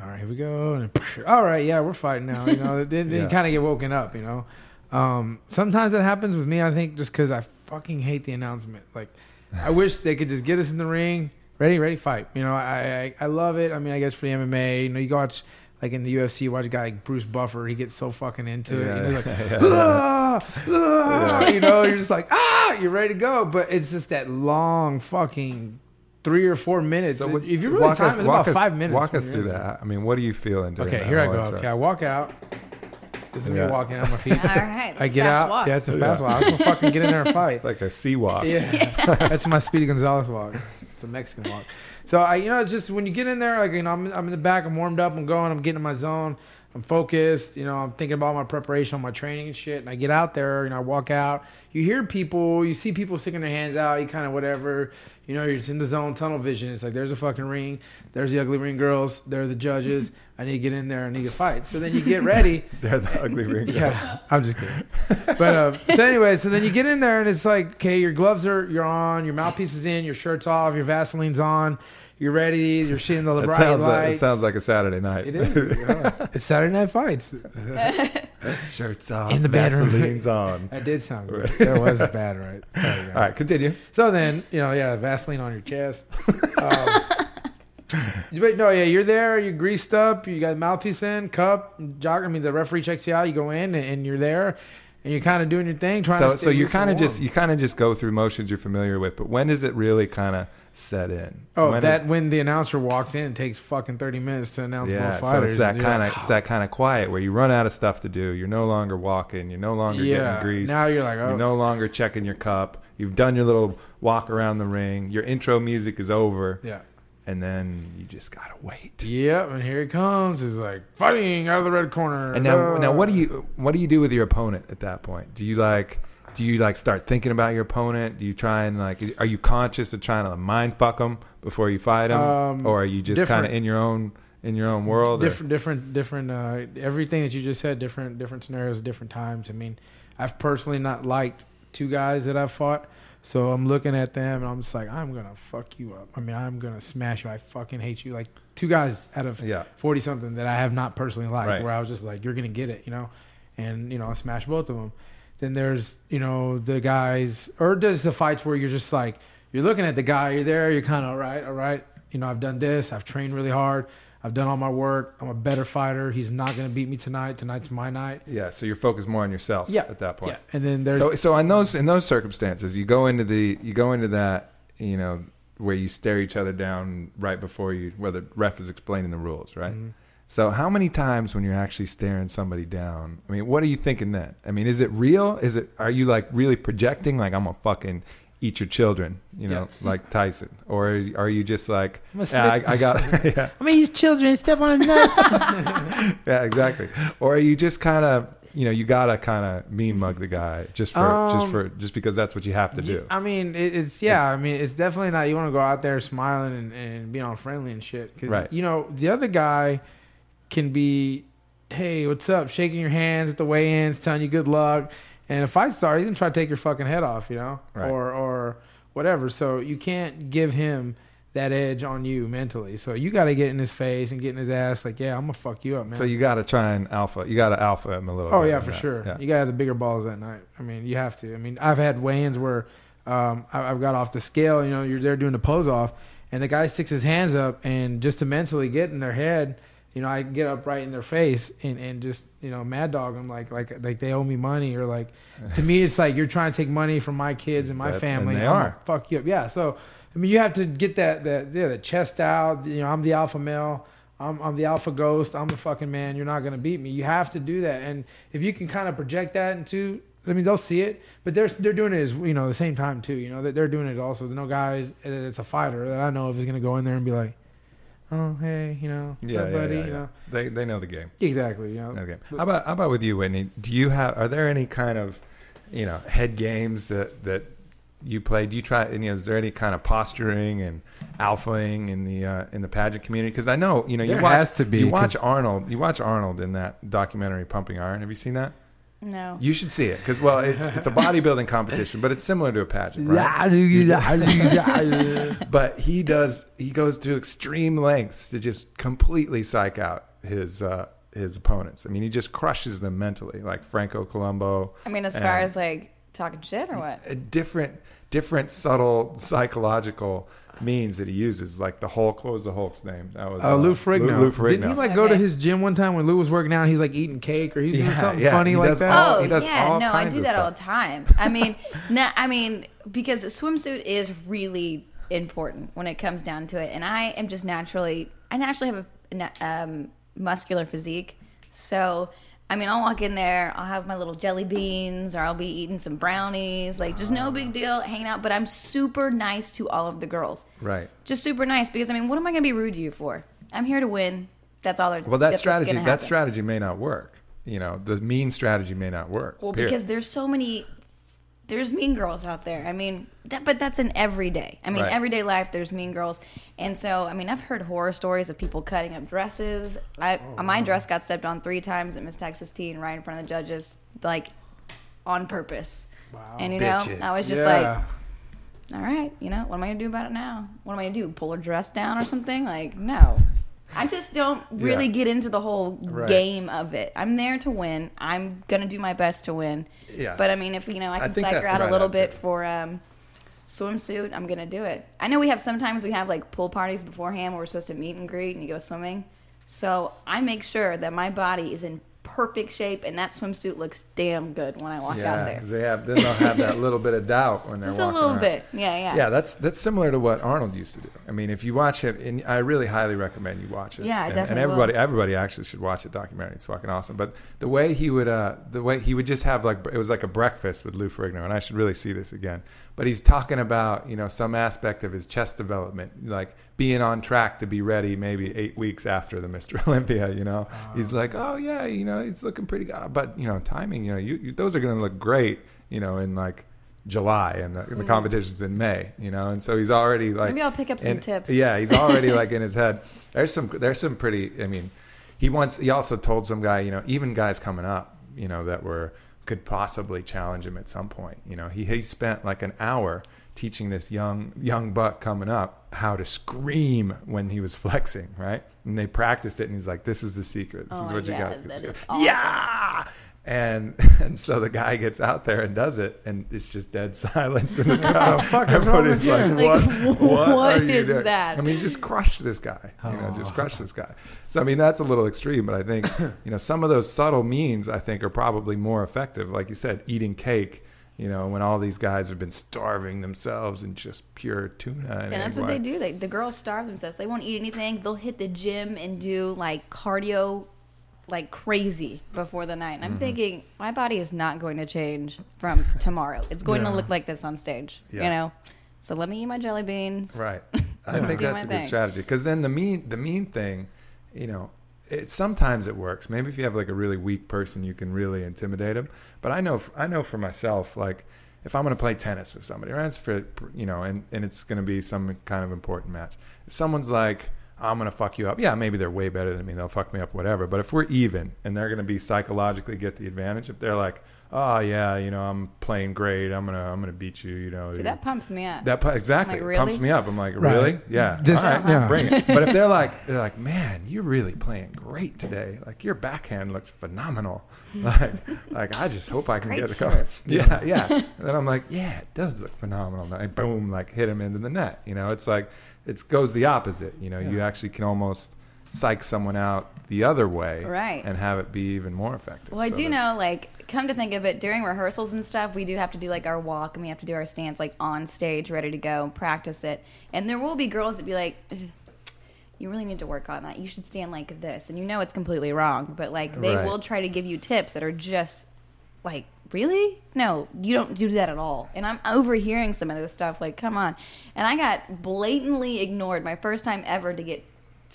all right, here we go, and all right, yeah, we're fighting now. You know, then, then Yeah. you kind of get woken up. You know, um, sometimes that happens with me. I think just because I fucking hate the announcement. Like, I wish they could just get us in the ring, ready, ready, fight. You know, I I, I love it. I mean, I guess for the MMA, you know, you go watch. Like in the UFC, you watch a guy like Bruce Buffer, he gets so fucking into it. You know, like, Yeah. "Ah!" ah, ah, you know, you're just like, ah, you're ready to go. But it's just that long fucking three or four minutes. So what- if you really walk time us, it, it's about us, five minutes. Walk us through that. I mean, what are you feeling? During Okay, that here I go. intro? Okay, I walk out. This is Yeah. me walking out my feet. All right. I it's get fast out. Walk. Yeah, it's a fast Yeah. walk. I'm gonna fucking get in there and fight. It's like a sea walk. Yeah, that's my Speedy Gonzalez walk. A Mexican walk. So I, you know, it's just when you get in there, like you know, I'm, I'm in the back, I'm warmed up, I'm going, I'm getting in my zone, I'm focused. You know, I'm thinking about my preparation, my training and shit. And I get out there, you know, I walk out. You hear people, you see people sticking their hands out, you kind of whatever. You know, you're just in the zone, tunnel vision. It's like there's a fucking ring, there's the ugly ring girls, there's the judges. I need to get in there, I need to fight. So then you get ready. They're the ugly ring. girls. Yeah, I'm just kidding. But uh, so anyway, so then you get in there and it's like, okay, your gloves are you're on, your mouthpiece is in, your shirt's off, your Vaseline's on, you're ready, you're seeing the That bright sounds, like, it sounds like a Saturday night. It is. Yeah. It's Saturday Night Fights. Shirts off, In the bedroom. Vaseline's on. That did sound good. That was bad, right? Sorry. All right, continue. So then, you know, yeah, Vaseline on your chest. Um, but no, yeah, you're there, you're greased up, you got the mouthpiece in, cup, jog. I mean, the referee checks you out, you go in, and, and you're there, and you're kind of doing your thing, trying So, to. stay so you loose kind of just you kind of just go through motions you're familiar with, but when does it really kind of set in? Oh, When that is- when the announcer walks in, it takes fucking thirty minutes to announce yeah. both So it's that kind like, of it's that kind of quiet where you run out of stuff to do. You're no longer walking. You're no longer yeah. getting greased. Now you're like, oh, You're no longer checking your cup. You've done your little walk around the ring. Your intro music is over, yeah, and then you just gotta wait. yep. And here it comes. It's like fighting out of the red corner. And now, Uh, now, what do you what do you do with your opponent at that point? Do you like do you like start thinking about your opponent? Do you try and like are you conscious of trying to mind fuck them before you fight them, Um, or are you just kind of in your own in your own world? or- different, different, different. Uh, everything that you just said, different, different scenarios, different times. I mean, I've personally not liked two guys that I've fought. So I'm looking at them and I'm just like, I'm gonna fuck you up. I mean, I'm gonna smash you. I fucking hate you. Like two guys out of yeah, forty something that I have not personally liked, Right. where I was just like, "You're gonna get it," you know, and you know, I smash both of them. Then there's you know the guys, or there's the fights where you're just like, you're looking at the guy, you're there, you're kind of all right, all right. You know, I've done this, I've trained really hard, I've done all my work, I'm a better fighter. He's not gonna beat me tonight. Tonight's my night. yeah. So you're focused more on yourself. Yeah. at that point. Yeah, and then there's So so in those in those circumstances, you go into the you go into that you know where you stare each other down right before you where the ref is explaining the rules, right? Mhm. So how many times when you're actually staring somebody down? I mean, what are you thinking then? I mean, is it real? Is it are you like really projecting like I'm gonna fucking eat your children, you know, like Tyson, or are you- just like yeah, I, I got yeah, I mean, these children step on his nuts. yeah, exactly, or are you just kind of you know you gotta kind of mean mug the guy just for just Um, for just because that's what you have to do. I mean, it, it's yeah. I mean, it's definitely not. You want to go out there smiling and, and being all friendly and shit. Cause, Right. You know, the other guy can be, hey, what's up? Shaking your hands at the weigh-ins, telling you good luck. And if fight starts, he's gonna try to take your fucking head off. You know, Right. or or whatever. So you can't give him that edge on you mentally. So you got to get in his face and get in his ass. Like, yeah, I'm gonna fuck you up, man. So you got to try and alpha. You got to alpha him a little. Oh yeah, for that. sure. Yeah. You gotta have the bigger balls that night. I mean, you have to. I mean, I've had weigh-ins where um, I, I've got off the scale. You know, you're there doing the pose off, and the guy sticks his hands up, and just to mentally get in their head, you know, I get up right in their face and, and just you know, mad dog them like like like they owe me money or like to me, it's like you're trying to take money from my kids and my That- family. and they I'm are. fuck you up. Yeah. So I mean, you have to get that that yeah, the chest out. You know, I'm the alpha male. I'm, I'm the alpha ghost. I'm the fucking man. You're not gonna beat me. You have to do that. And if you can kind of project that into, I mean, they'll see it, but they're they're doing it as you know the same time too. You know, they're, they're doing it also. No guys, it's a fighter that I know of is gonna go in there and be like, oh hey, you know, Yeah, up, yeah, buddy, yeah, you know, They they know the game. exactly. You know, game. How about how about with you, Whitney? Do you have? Are there any kind of you know head games that that you play? Do you try? And, you know, is there any kind of posturing and alphaing in the uh, in the pageant community? Because I know you know you There watch has to be, you watch Arnold. You watch Arnold in that documentary Pumping Iron. Have you seen that? No. You should see it because well, it's it's a bodybuilding competition, but it's similar to a pageant, right? but he does he goes to extreme lengths to just completely psych out his uh his opponents i mean he just crushes them mentally like Franco Columbu I mean, as far as like talking shit or what? uh, different different subtle psychological means that he uses. Like the Hulk. What was the Hulk's name? That was Uh, Lou Ferrigno. Lou, Lou Didn't he like go to his gym one time when Lou was working out? and He's like eating cake or he's doing something yeah, funny he like does that. all- Oh he does yeah, all no, I do that all the time. I mean, no, I mean because a swimsuit is really important when it comes down to it, and I am just naturally, I naturally have a um, muscular physique, so. I mean, I'll walk in there, I'll have my little jelly beans, or I'll be eating some brownies, like just no ah. big deal, hanging out. But I'm super nice to all of the girls, Right. just super nice because I mean, what am I going to be rude to you for? I'm here to win. That's all. Well, that that's strategy that strategy may not work. You know, the mean strategy may not work. Well, period. because there's so many, there's mean girls out there. I mean, that, but that's in everyday. I mean, Right. everyday life, there's mean girls, and so I mean, I've heard horror stories of people cutting up dresses. I Oh, my dress got stepped on three times at Miss Texas Teen, right in front of the judges, like on purpose. Wow. And you Bitches. know, I was just yeah. like, all right, you know, what am I gonna do about it now? What am I gonna do? Pull her dress down or something? Like, no. I just don't really Yeah. get into the whole Right. game of it. I'm there to win. I'm gonna do my best to win. Yeah. But I mean, if you know, I can think psych her out a little bit for um, swimsuit, I'm gonna do it. I know we have sometimes we have like pool parties beforehand where we're supposed to meet and greet and you go swimming. So I make sure that my body is in perfect shape and that swimsuit looks damn good when I walk out yeah, there. because they have then they'll have that little bit of doubt when they're Just a little around. bit. Yeah, yeah. Yeah, that's that's similar to what Arnold used to do. I mean, if you watch it, and I really highly recommend you watch it. Yeah, I and, definitely And everybody, everybody actually should watch the documentary. It's fucking awesome. But the way he would, uh, the way he would just have like it was like a breakfast with Lou Ferrigno, and I should really see this again. But he's talking about you know some aspect of his chest development, like being on track to be ready maybe eight weeks after the Mr. Olympia. You know, he's uh-huh. like, oh yeah, you know, it's looking pretty good. But you know, timing, you know, you, you those are going to look great. You know, in like July and the, the mm. competition's in May, you know, and so he's already like Maybe I'll pick up some and- tips. Yeah, he's already like in his head. There's some there's some pretty I mean, he once he also told some guy, you know, even guys coming up, you know, that were could possibly challenge him at some point. You know, he he spent like an hour teaching this young young buck coming up how to scream when he was flexing, right? And they practiced it and he's like, This is the secret. This Oh is what you got awesome. Yeah. And and so the guy gets out there and does it, and it's just dead silence in the crowd. fuck is wrong Everybody's with like, you? "What? Like, what, what are you is doing?" that? I mean, just crush this guy. You know, just oh. crush this guy. So I mean, that's a little extreme, but I think you know some of those subtle means I think are probably more effective. Like you said, eating cake. You know, when all these guys have been starving themselves and just pure tuna and, And that's egg what they do. They, the girls starve themselves. They won't eat anything. They'll hit the gym and do like cardio like crazy before the night. And I'm Mm-hmm. thinking, my body is not going to change from tomorrow. It's going Yeah. to look like this on stage. You know? So let me eat my jelly beans. Right. I think that's a good strategy because then the mean the mean thing, you know, it sometimes it works. Maybe if you have like a really weak person, you can really intimidate them. But I know I know for myself, like if I'm going to play tennis with somebody, right? It's for you know, and and it's going to be some kind of important match. If someone's like. I'm gonna fuck you up. Yeah, maybe they're way better than me. They'll fuck me up, whatever. But if we're even, and they're gonna be psychologically get the advantage, if they're like, oh yeah, you know, I'm playing great. I'm gonna I'm gonna beat you. You know, See, that pumps me up. that pu- exactly Like, It pumps me up. I'm like, Right. really? Yeah. Just- All right, yeah. bring it. But if they're like, they're like, man, you're really playing great today. Like your backhand looks phenomenal. Like, like I just hope I can Great get a serve. couple. Yeah, yeah. And then I'm like, yeah, it does look phenomenal. And I boom, like hit him into the net. You know, it's like it goes the opposite. You know, you actually can almost psych someone out the other way, Right. and have it be even more effective. Well, I So do know, like, come to think of it, during rehearsals and stuff, we do have to do like our walk and we have to do our stance like on stage, ready to go, practice it. And there will be girls that be like, "Ugh, "You really need to work on that. You should stand like this," and you know it's completely wrong, but like they Right. will try to give you tips that are just like, "Really? No, you don't do that at all." And I'm overhearing some of this stuff. Like, come on! And I got blatantly ignored my first time ever to get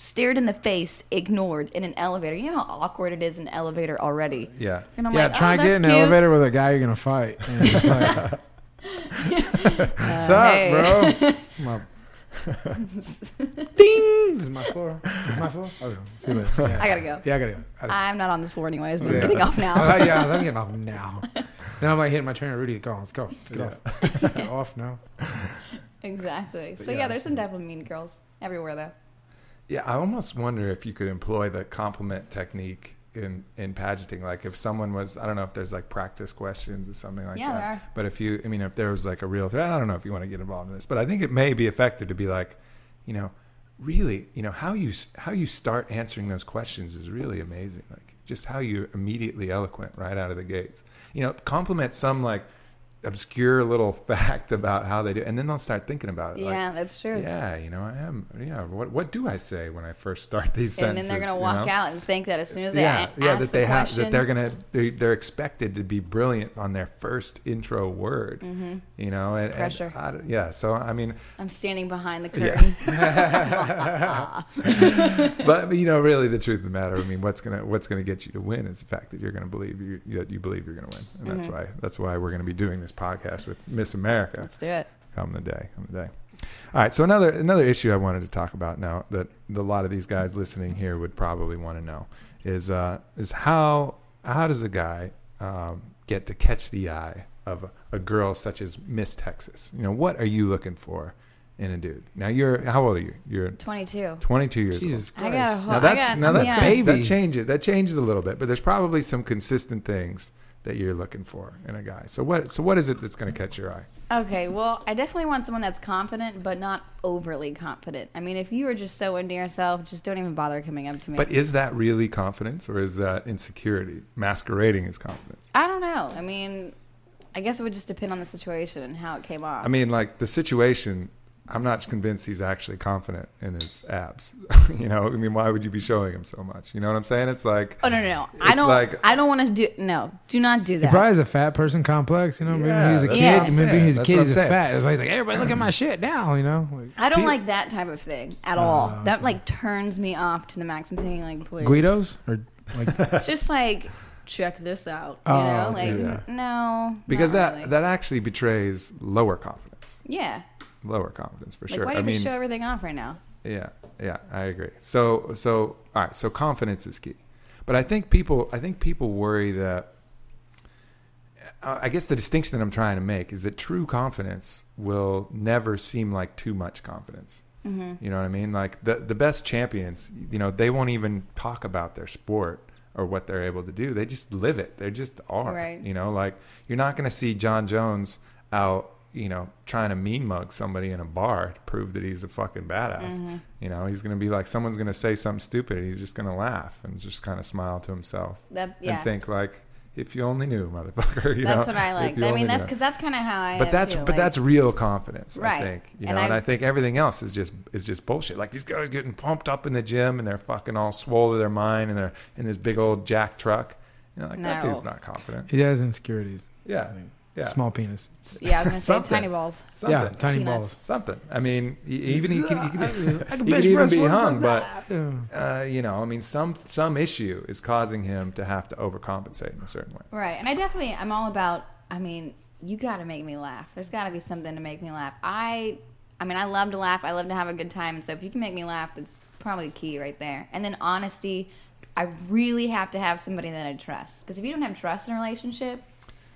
stared in the face, ignored in an elevator. You know how awkward it is in an elevator already. Yeah. And I'm yeah, like, try oh, and get in an elevator with a guy you're gonna fight. And it's like, What's up, hey. bro? My... Ding! This is my floor. This is my floor. Okay, see you later. Yeah. I gotta go. Yeah, I gotta go. I gotta I'm not on this floor anyways, but Yeah. I'm getting off Oh, now. yeah, I'm getting off now. Uh, then I'm like hitting my trainer, Rudy. Go, let's go. Let's get off. Get off now. exactly. So yeah, yeah, there's some definitely mean girls everywhere though. Yeah, I almost wonder if you could employ the compliment technique in in pageanting. Like if someone was, I don't know if there's like practice questions or something like Yeah, that. there are. But if you, I mean, if there was like a real threat, I don't know if you want to get involved in this, but I think it may be effective to be like, you know, really, you know, how you how you start answering those questions is really amazing. Like just how you're immediately eloquent right out of the gates. You know, compliment some like obscure little fact about how they do, and then they'll start thinking about it. like, Yeah, that's true. yeah, you know, I am. Yeah, what what do I say when I first start these sentences? And then they're gonna you walk know? out and think that as soon as they Yeah, a- yeah, that the they have question, that they're gonna they, they're expected to be brilliant on their first intro word. You know, and, and Mm-hmm. Pressure. I yeah, so I mean, I'm standing behind the Yeah. curtain. but you know, really, the truth of the matter, I mean, what's gonna what's gonna get you to win is the fact that you're gonna believe you that you believe you're gonna win, and that's Mm-hmm. why that's why we're gonna be doing this podcast with Miss America. Let's do it. come the day, come the day. All right, so another another issue I wanted to talk about now that a lot of these guys listening here would probably want to know is uh, is how how does a guy um, get to catch the eye of a, a girl such as Miss Texas? You know, what are you looking for in a dude? Now you're how old are you? You're 22. 22 years old. Jesus I got a Now whole. that's I got, now that's yeah. baby. that changes that changes a little bit, but there's probably some consistent things that you're looking for in a guy. So what so what is it that's going to catch your eye? Okay, well, I definitely want someone that's confident, but not overly confident. I mean, if you are just so into yourself, just don't even bother coming up to me. But is that really confidence or is that insecurity masquerading as confidence? I don't know. I mean, I guess it would just depend on the situation and how it came off. I mean, like the situation, I'm not convinced he's actually confident in his abs. you know, I mean, why would you be showing him so much? You know what I'm saying? It's like, oh no, no, no! I don't. like- I don't want to do. No, do not do He that. probably has a fat person complex, you know. Maybe when he was a kid, what I'm maybe when he was a kid, That's he's what I'm fat. It's like, like, everybody look at my shit now, you know. Like, I don't Pe- like that type of thing at all. Oh, That like turns me off to the max. I'm thinking like, please, Guidos or like just like check this out. You Oh, know, like yeah. no, because that really. that actually betrays lower confidence. yeah. Lower confidence for Like, sure. why I do you mean, show everything off right now? Yeah, yeah, I agree. So, so all right. So confidence is key, but I think people, I think people worry that. uh, I guess the distinction that I'm trying to make is that true confidence will never seem like too much confidence. Mm-hmm. You know what I mean? Like the the best champions, you know, they won't even talk about their sport or what they're able to do. They just live it. They just are. Right. You know, like you're not going to see Jon Jones out, you know, trying to mean mug somebody in a bar to prove that he's a fucking badass. Mm-hmm. You know, he's going to be like someone's going to say something stupid and he's just going to laugh and just kind of smile to himself That yeah. and think like if you only knew, motherfucker. You that's know? what I like. I mean, that's because that's kind of how I. But am, that's too. but like- that's real confidence, I think. You And know, and I- I think everything else is just is just bullshit. Like these guys getting pumped up in the gym and they're fucking all swole to their mind and they're in this big old jack truck. You know, like that dude's not confident. he has insecurities. Yeah. Yeah. Small penis. yeah. I was gonna say Something. tiny balls. Something. Yeah, tiny Peanuts. balls. Something. I mean, e- even he can, he can, I he can can even press be one hung, but uh, you know, I mean, some some issue is causing him to have to overcompensate in a certain way. Right. And I definitely, I'm all about. I mean, you got to make me laugh. There's got to be something to make me laugh. I, I mean, I love to laugh. I love to have a good time. And so if you can make me laugh, that's probably key right there. And then honesty. I really have to have somebody that I trust. Because if you don't have trust in a relationship,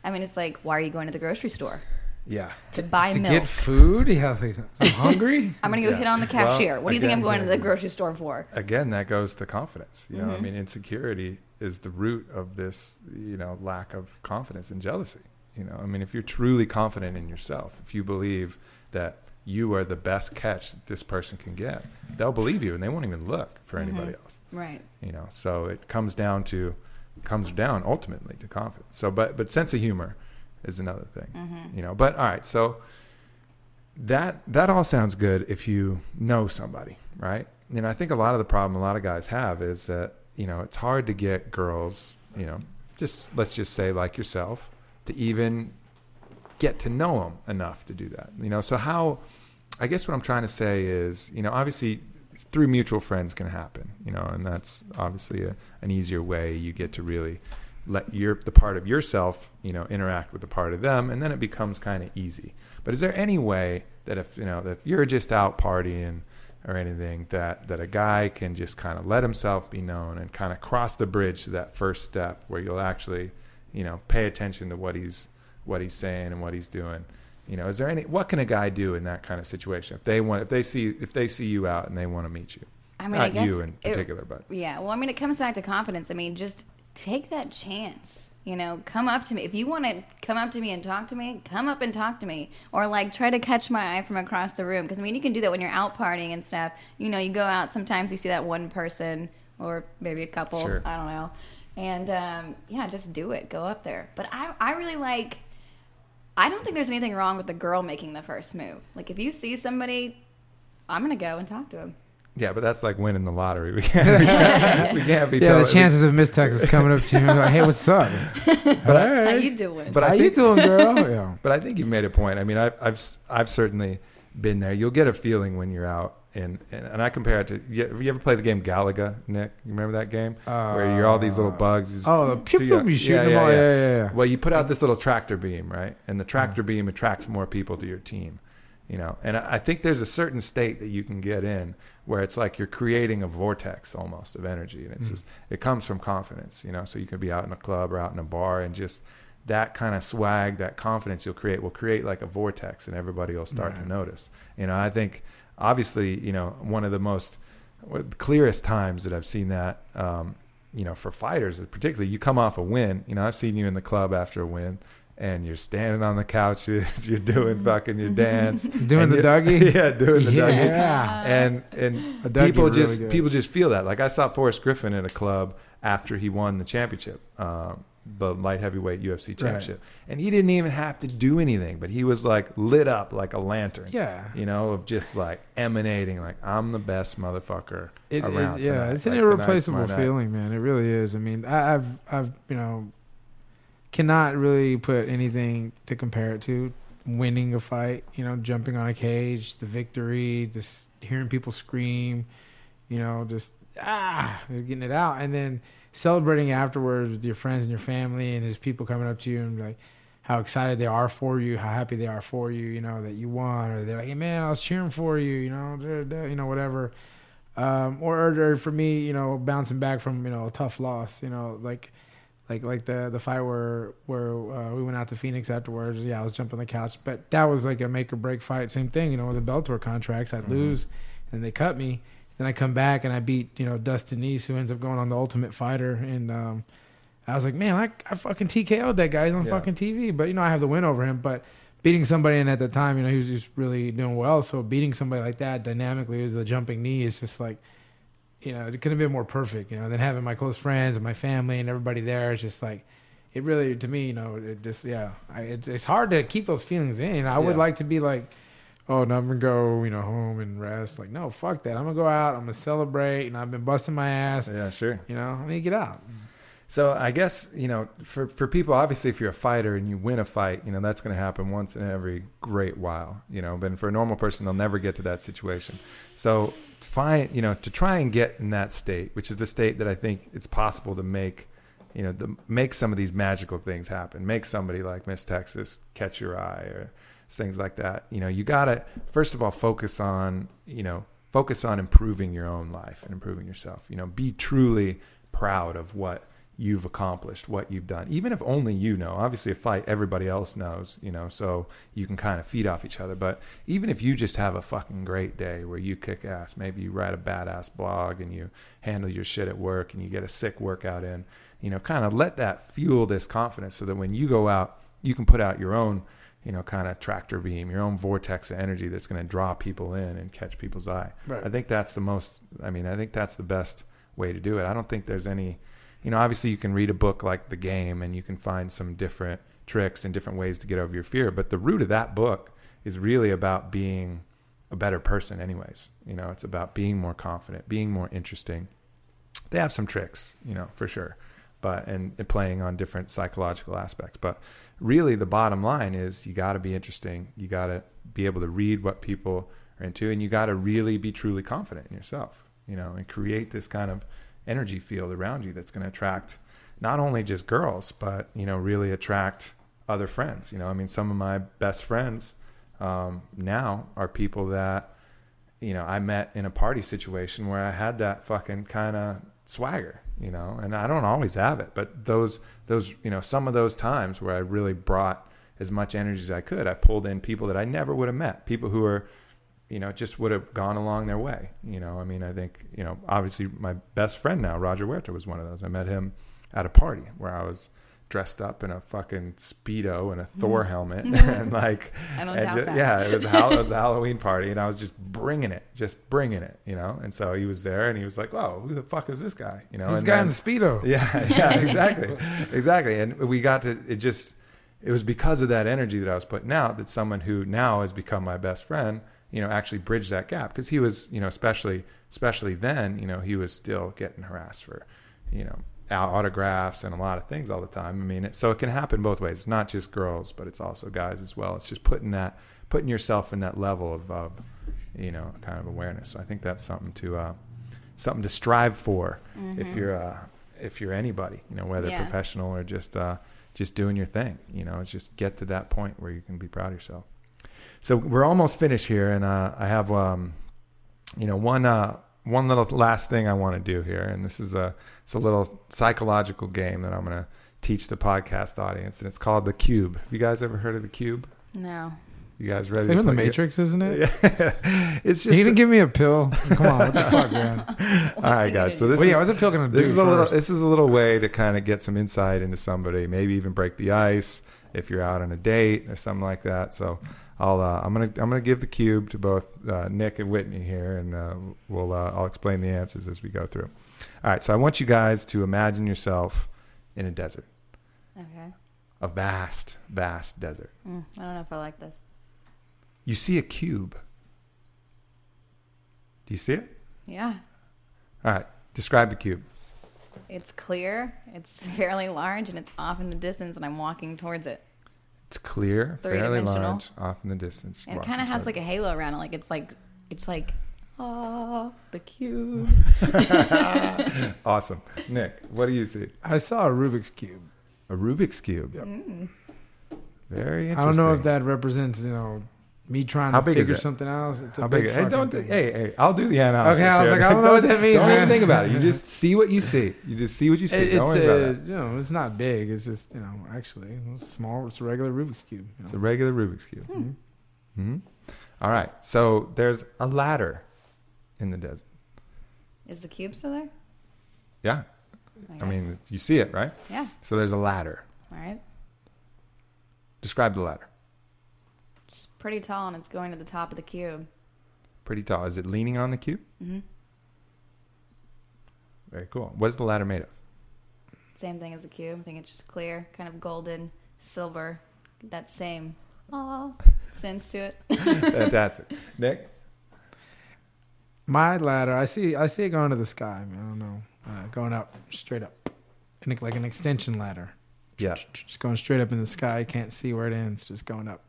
I mean, it's like, why are you going to the grocery store Yeah. to buy to milk? get food, he has like, I'm hungry. I'm going to go Yeah. hit on the Well, cashier. what do you think I'm again, going to the grocery store for? again that goes to confidence you know Mm-hmm. i mean insecurity is the root of this you know lack of confidence and jealousy you know i mean if you're truly confident in yourself if you believe that you are the best catch that this person can get they'll believe you and they won't even look for Mm-hmm. anybody else Right. you know so it comes down to comes down ultimately to confidence. So but but sense of humor is another thing Mm-hmm. you know but all right so that that all sounds good if you know somebody right? And i think a lot of the problem a lot of guys have is that you know it's hard to get girls you know just let's just say like yourself to even get to know them enough to do that you know? So how i guess what i'm trying to say is you know obviously through mutual friends can happen you know and that's obviously a, an easier way. You get to really let your the part of yourself you know interact with the part of them and then it becomes kind of easy. But is there any way that if you know that if you're just out partying or anything that that a guy can just kind of let himself be known and kind of cross the bridge to that first step where you'll actually you know pay attention to what he's what he's saying and what he's doing you know is there any what can a guy do in that kind of situation if they want if they see if they see you out and they want to meet you I mean, I Not guess you in it- particular, but Yeah, well, I mean, it comes back to confidence. I mean, just take that chance. You know, come up to me. If you want to come up to me and talk to me, come up and talk to me. Or, like, try to catch my eye from across the room. Because, I mean, you can do that when you're out partying and stuff. You know, you go out, sometimes you see that one person or maybe a couple. Sure. I don't know. And, um, yeah, just do it. Go up there. But I, I really like, I don't think there's anything wrong with the girl making the first move. Like, if you see somebody, I'm going to go and talk to him. yeah, but that's like winning the lottery. We can't, we can't, we can't be Yeah, telling- the chances of Miss Texas coming up to you and like, "Hey, what's up? But I, How you doing? but How I you doing, girl?" Yeah. But I think you made a point. I mean, I've, I've, I've certainly been there. You'll get a feeling when you're out. And, and, and I compare it to, you, have you ever played the game Galaga, Nick? You remember that game? Where you're all these little bugs. These- Oh, the pew pew, you shooting them all. Yeah, yeah, yeah. Well, you put out this little tractor beam, right? And the tractor beam attracts more people to your team, you know. And I I think there's a certain state that you can get in where it's like you're creating a vortex almost of energy, and Mm. it's just, it comes from confidence, you know. So you can be out in a club or out in a bar, and just that kind of swag, that confidence you'll create will create like a vortex, and everybody will start to notice. You know, I think obviously, you know, one of the most one of the clearest times that I've seen that, um, you know, for fighters, particularly, you come off a win. You know, I've seen you in the club after a win, and you're standing on the couches, you're doing fucking your dance, Doing the Dougie? yeah, doing the Dougie, Yeah. and and people really just good. people just feel that. Like I saw Forrest Griffin in a club after he won the championship, um, the light heavyweight UFC championship, and he didn't even have to do anything, but he was like lit up like a lantern Yeah. you know, of just like emanating, like I'm the best motherfucker It, it- around. yeah, tonight. it's an Like, tonight, irreplaceable tomorrow night. feeling, man. It really is. I mean, I, I've, I've, you know, cannot really put anything to compare it to winning a fight. You know, jumping on a cage, the victory, just hearing people scream. You know, just ah, just getting it out, and then celebrating afterwards with your friends and your family, and there's people coming up to you and like how excited they are for you, how happy they are for you, you know, that you won, or they're like, hey man, I was cheering for you, you know, da, da, you know, whatever. Um, or, or for me, you know, bouncing back from you know a tough loss, you know, like like like the the fight where where uh, we went out to Phoenix afterwards. Yeah, I was jumping the couch, but that was like a make or break fight. Same thing, you know, with the Bellator contracts, I'd lose, and they cut me. Then I come back and I beat you know Dustin East, who ends up going on the Ultimate Fighter, and um, I was like, man, I, I fucking TKO'd that guy. He's on Yeah. fucking TV, but you know I have the win over him, but. Beating somebody and at the time, you know, he was just really doing well. So beating somebody like that dynamically with the jumping knee is just like, you know, it could have been more perfect, you know, than having my close friends and my family and everybody there is just like, it really, to me, you know, it just, yeah, I, it, it's hard to keep those feelings in. I would like to be like, oh, no, I'm going to go, you know, home and rest. Like, no, fuck that. I'm going to go out. I'm going to celebrate. And I've been busting my ass. Yeah, sure. You know, I need to get out. So I guess you know, for for people, obviously, if you're a fighter and you win a fight, you know that's going to happen once in every great while. You know, but for a normal person, they'll never get to that situation. So find you know to try and get in that state, which is the state that I think it's possible to make. You know, the, make some of these magical things happen. Make somebody like Miss Texas catch your eye, or things like that. You know, you gotta first of all focus on you know focus on improving your own life and improving yourself. You know, be truly proud of what you've accomplished, what you've done, even if only you know. Obviously, a fight, everybody else knows, you know, so you can kind of feed off each other. But even if you just have a fucking great day where you kick ass, maybe you write a badass blog and you handle your shit at work and you get a sick workout in, you know, kind of let that fuel this confidence so that when you go out, you can put out your own, you know, kind of tractor beam, your own vortex of energy that's going to draw people in and catch people's eye. Right. I think that's the most, I mean, I think that's the best way to do it. I don't think there's any, you know, obviously you can read a book like The Game and you can find some different tricks and different ways to get over your fear. But the root of that book is really about being a better person, anyways. You know, it's about being more confident, being more interesting. They have some tricks, you know, for sure, but and, and playing on different psychological aspects. But really, the bottom line is you got to be interesting. You got to be able to read what people are into, and you got to really be truly confident in yourself. You know, and create this kind of energy field around you that's going to attract not only just girls, but you know, really attract other friends. You know, I mean, some of my best friends um, now are people that you know I met in a party situation where I had that fucking kind of swagger. You know, and I don't always have it, but those those you know some of those times where I really brought as much energy as I could, I pulled in people that I never would have met, people who are you know, just would have gone along their way. You know, I mean, I think, you know, obviously my best friend now, Roger Huerta, was one of those. I met him at a party where I was dressed up in a fucking speedo and a Thor mm-hmm. helmet mm-hmm. and like, I don't and doubt ju- that. yeah, it was, a, it was a Halloween party and I was just bringing it, just bringing it, you know. And so he was there and he was like, "Whoa, who the fuck is this guy?" You know, This and guy then- in the speedo. yeah, yeah, exactly, exactly. And we got to it. Just it was because of that energy that I was putting out that someone who now has become my best friend, you know, actually bridged that gap because he was, you know, especially especially then, you know, he was still getting harassed for, you know, au- autographs and a lot of things all the time. I mean, it, so it can happen both ways. It's not just girls, but it's also guys as well. It's just putting that putting yourself in that level of, of you know, kind of awareness. So I think that's something to uh, something to strive for if you're uh, if you're anybody, you know, whether Yeah. professional or just uh, just doing your thing. You know, it's just get to that point where you can be proud of yourself. So we're almost finished here, and uh, I have um, you know one uh, one little last thing I want to do here, and this is a it's a little psychological game that I'm going to teach the podcast audience, and it's called the Cube. Have you guys ever heard of the Cube? No. You guys ready? It's to the Matrix, isn't it? Yeah. it's You just didn't give me a pill. Come on, what the fuck, man? all right, guys. So this Well, is yeah, what's a pill gonna do? this is a little this is a little way to kind of get some insight into somebody maybe even break the ice if you're out on a date or something like that so i'll uh, i'm gonna i'm gonna give the cube to both uh, nick and whitney here and uh, we'll uh, i'll explain the answers as we go through all right so i want you guys to imagine yourself in a desert Okay. a vast vast desert Mm, I don't know if I like this. you see a cube do you see it Yeah. all right describe the cube It's clear. It's fairly large, and it's off in the distance, and I'm walking towards it. it's clear fairly large off in the distance And it kind of has like a halo around it. Like it's like it's like oh the cube. Awesome. Nick, what do you see? I saw a Rubik's cube. A Rubik's Cube. Mm. Very interesting. I don't know if that represents, you know, me trying How to figure something else. It's a How big big? Hey, don't. do- thing. Hey, hey, I'll do the analysis. Okay, I was here. like, I don't know what that means, Don't even think about it. You just see what you see. You just see what you see. It- don't it's worry uh, about it. you know, it's not big. It's just you know, actually, it's small. It's a regular Rubik's cube. You It's a regular Rubik's Cube. hmm All right. So there's a ladder in the desert. Is the cube still there? Yeah. I mean, you see it, right? yeah. So there's a ladder. All right. Describe the ladder. It's pretty tall, and it's going to the top of the cube. Pretty tall. Is it leaning on the cube? Mm-hmm. Very cool. What is the ladder made of? Same thing as the cube. I think it's just clear, kind of golden, silver. That same aw sense to it. Fantastic. Nick? My ladder, I see. I see it going to the sky. I, mean, I don't know, uh, going up, straight up, and like an extension ladder. Yeah. Just going straight up in the sky. You can't see where it ends. Just going up.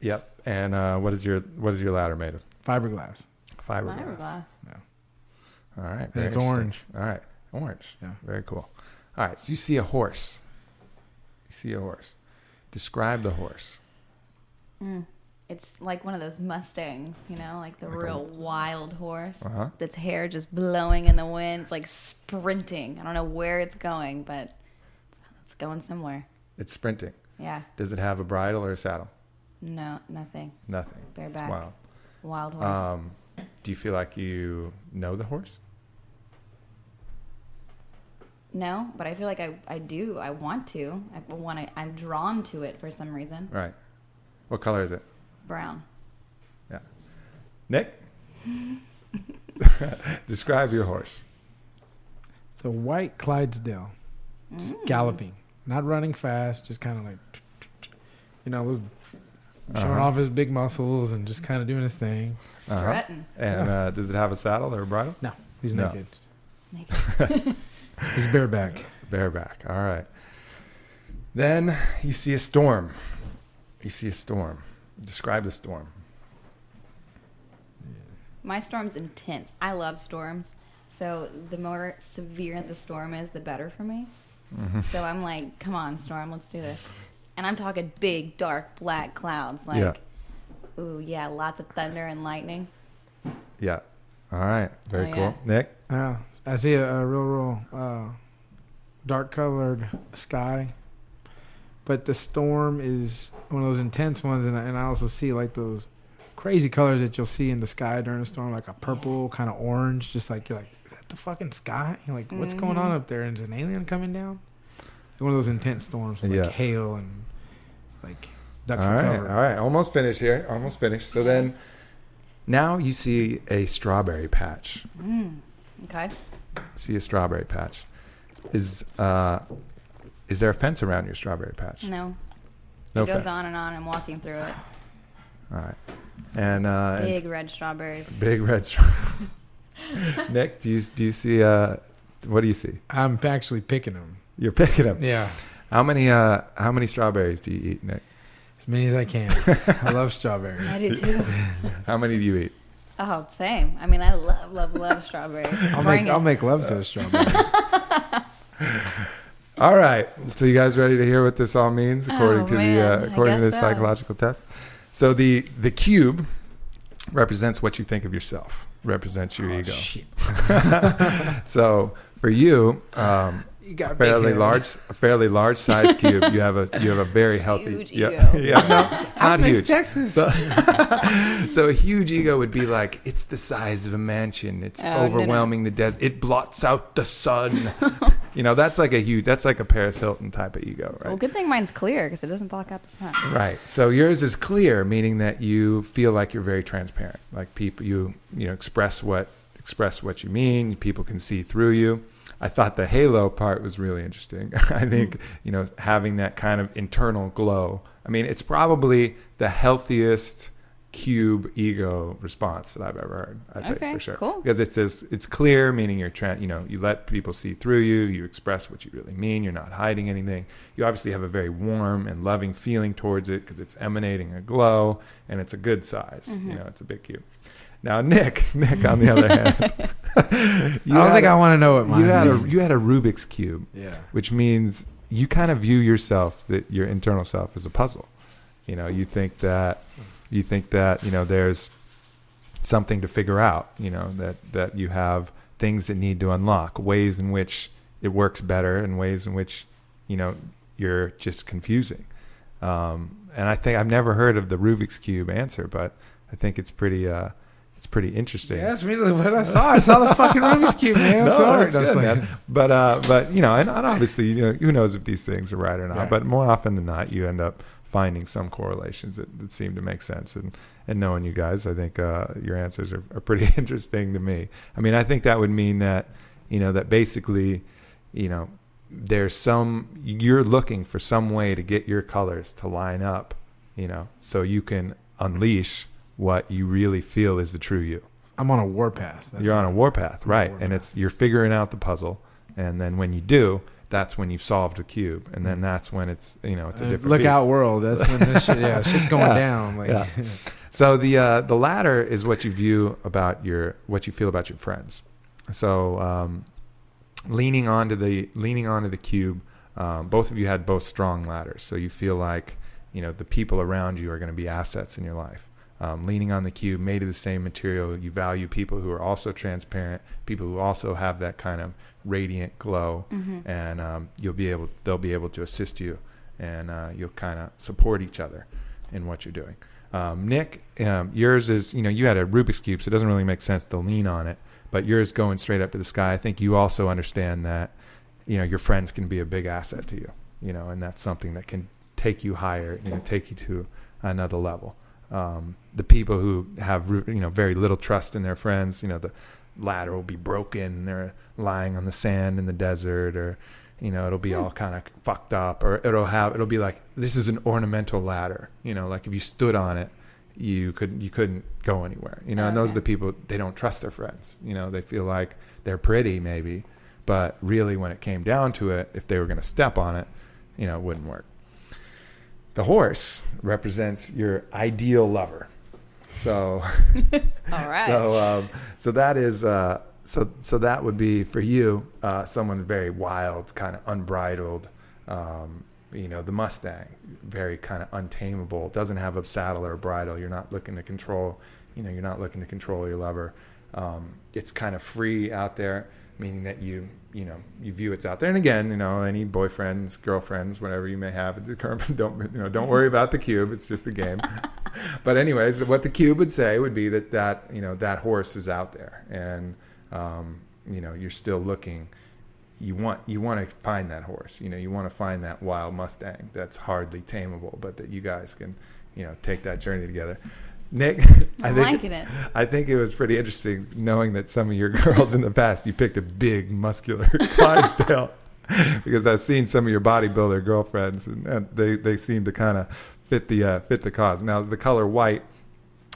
Yep. And uh, what is your what is your ladder made of? Fiberglass. Fiberglass. Fiberglass. All right. And it's orange. All right. Orange. Yeah. Very cool. All right. So you see a horse. You see a horse. Describe the horse. Mm. It's like one of those Mustangs, you know, like the Like a- real wild horse. Uh-huh. That's hair just blowing in the wind. It's like sprinting. I don't know where it's going, but it's, it's going somewhere. It's sprinting. Yeah. Does it have a bridle or a saddle? No, nothing. Nothing. Bare It's wild. Wild horse. Um, do you feel like you know the horse? no, but I feel like I, I do. I want to. I want to. I'm drawn to it for some reason. Right. What color is it? Brown. Yeah. Nick? Describe your horse. It's a white Clydesdale, just Mm. galloping, not running fast, just kind of like, you know, was showing Uh-huh. off his big muscles and just kind of doing his thing. Uh-huh. Strutting. And uh, does it have a saddle or a bridle? No, he's No. naked. Naked. He's bareback. Bareback. All right. Then you see a storm. You see a storm. Describe the storm. My storm's intense. I love storms. So the more severe the storm is, the better for me. Mm-hmm. So I'm like, come on, storm, let's do this. And I'm talking big, dark, black clouds. Like, Yeah. ooh, yeah, lots of thunder and lightning. Yeah. All right. Very Oh, cool. yeah. Nick? Yeah, I see a, a real, real uh, dark colored sky, but the storm is one of those intense ones, and I, and I also see like those crazy colors that you'll see in the sky during a storm, like a purple, mm-hmm. kind of orange, just like you're like, is that the fucking sky? You're like, what's going mm-hmm. on up there? And is an alien coming down? One of those intense storms, with, like Yeah. hail and like duck All for right, cover. all right, almost finished here. Almost finished. So then, now you see a strawberry patch. Mm, okay. See a strawberry patch. Is uh, is there a fence around your strawberry patch? No. No it goes fence. on and on. I'm walking through it. All right. And uh, and Big red strawberries. big red strawberries. Nick, do you do you see uh, what do you see? I'm actually picking them. You're picking them. Yeah, How many uh, how many strawberries do you eat, Nick? as many as I can. I love strawberries. I do too. How many do you eat? Oh, same. I mean, I love, love, love strawberries. I'll Bring make I'll make love to a strawberry. All right. So you guys ready to hear what this all means according Oh, to the uh, according to the so. psychological test? So the the cube represents what you think of yourself. Represents your Oh, ego. shit. So for you, um, You got a fairly large, a fairly large size cube. You have a you have a very healthy. Huge yeah, ego. yeah, no, not huge. Texas. So, so a huge ego would be like it's the size of a mansion. It's Oh, no, no. overwhelming the desert. It blots out the sun. you know, that's like a huge. That's like a Paris Hilton type of ego, right? Well, good thing mine's clear because it doesn't block out the sun. Right. So yours is clear, meaning that you feel like you're very transparent. Like people, you you know express what express what you mean. People can see through you. I thought the halo part was really interesting. I think you know having that kind of internal glow. I mean, it's probably the healthiest cube ego response that I've ever heard. I think Okay, for sure cool. because it says it's clear, meaning you're trying. You know, you let people see through you. You express what you really mean. You're not hiding anything. You obviously have a very warm and loving feeling towards it because it's emanating a glow, and it's a good size. Mm-hmm. You know, it's a big cube. Now, Nick, Nick, on the other hand, I don't think a- I want to know what mine you had a you had a Rubik's cube, yeah. which means you kind of view yourself that your internal self is a puzzle. You know, you think that you think that you know there's something to figure out. You know that that you have things that need to unlock, ways in which it works better, and ways in which you know you're just confusing. Um, and I think I've never heard of the Rubik's cube answer, but I think it's pretty uh, it's pretty interesting. Yeah, that's really what I saw. I saw the fucking Rubik's cube, man. I'm No, sorry. that's good, man. But uh, but you know, and, and obviously, you know, who knows if these things are right or not? Right. But more often than not, you end up finding some correlations that, that seem to make sense. And and knowing you guys, I think uh, your answers are, are pretty interesting to me. I mean, I think that would mean that you know that basically, you know, there's some you're looking for some way to get your colors to line up, you know, so you can unleash what you really feel is the true you I'm on a warpath. That's you're on a warpath, a right? And it's you're figuring out the puzzle, and then when you do, that's when you've solved the cube, and then that's when it's you know it's a Uh, different. look out, world. That's when this shit, yeah, shit's going Yeah. down. Like, Yeah. So the uh, the latter is what you view about your what you feel about your friends. So um, leaning onto the leaning onto the cube, um, both of you had both strong ladders. So you feel like you know the people around you are going to be assets in your life. Um, leaning on the cube, made of the same material, you value people who are also transparent, people who also have that kind of radiant glow, and um, you'll be able they'll be able to assist you, and uh, you'll kind of support each other in what you're doing. Um, Nick, um, yours is you know you had a Rubik's cube, so it doesn't really make sense to lean on it. But yours going straight up to the sky. I think you also understand that you know your friends can be a big asset to you. You know, and that's something that can take you higher. You know, take you to another level. Um, the people who have you know very little trust in their friends, you know, the ladder will be broken. They're lying on the sand in the desert, or you know, it'll be all kind of fucked up, or it'll have it'll be like this is an ornamental ladder. You know, like if you stood on it, you could you couldn't go anywhere. You know, and those are the people they don't trust their friends. You know, they feel like they're pretty maybe, but really when it came down to it, if they were going to step on it, you know, it wouldn't work. The horse represents your ideal lover. So All right. so, um, so that is uh, so. So that would be for you, uh, someone very wild, kind of unbridled. Um, you know, the Mustang, very kind of untamable. Doesn't have a saddle or a bridle. You're not looking to control. You know, you're not looking to control your lover. Um, it's kind of free out there, meaning that you, you know, you view it's out there. And again, you know, any boyfriends, girlfriends, whatever you may have at the current, don't you know, don't worry about the cube. It's just a game. but anyways, what the cube would say would be that that you know that horse is out there, and um, you know you're still looking. You want you want to find that horse. You know you want to find that wild Mustang that's hardly tameable, but that you guys can you know take that journey together. Nick, I I'm think liking it. I think it was pretty interesting knowing that some of your girls in the past you picked a big muscular Clydesdale because I've seen some of your bodybuilder girlfriends and, and they they seem to kind of fit the uh, fit the cause. Now the color white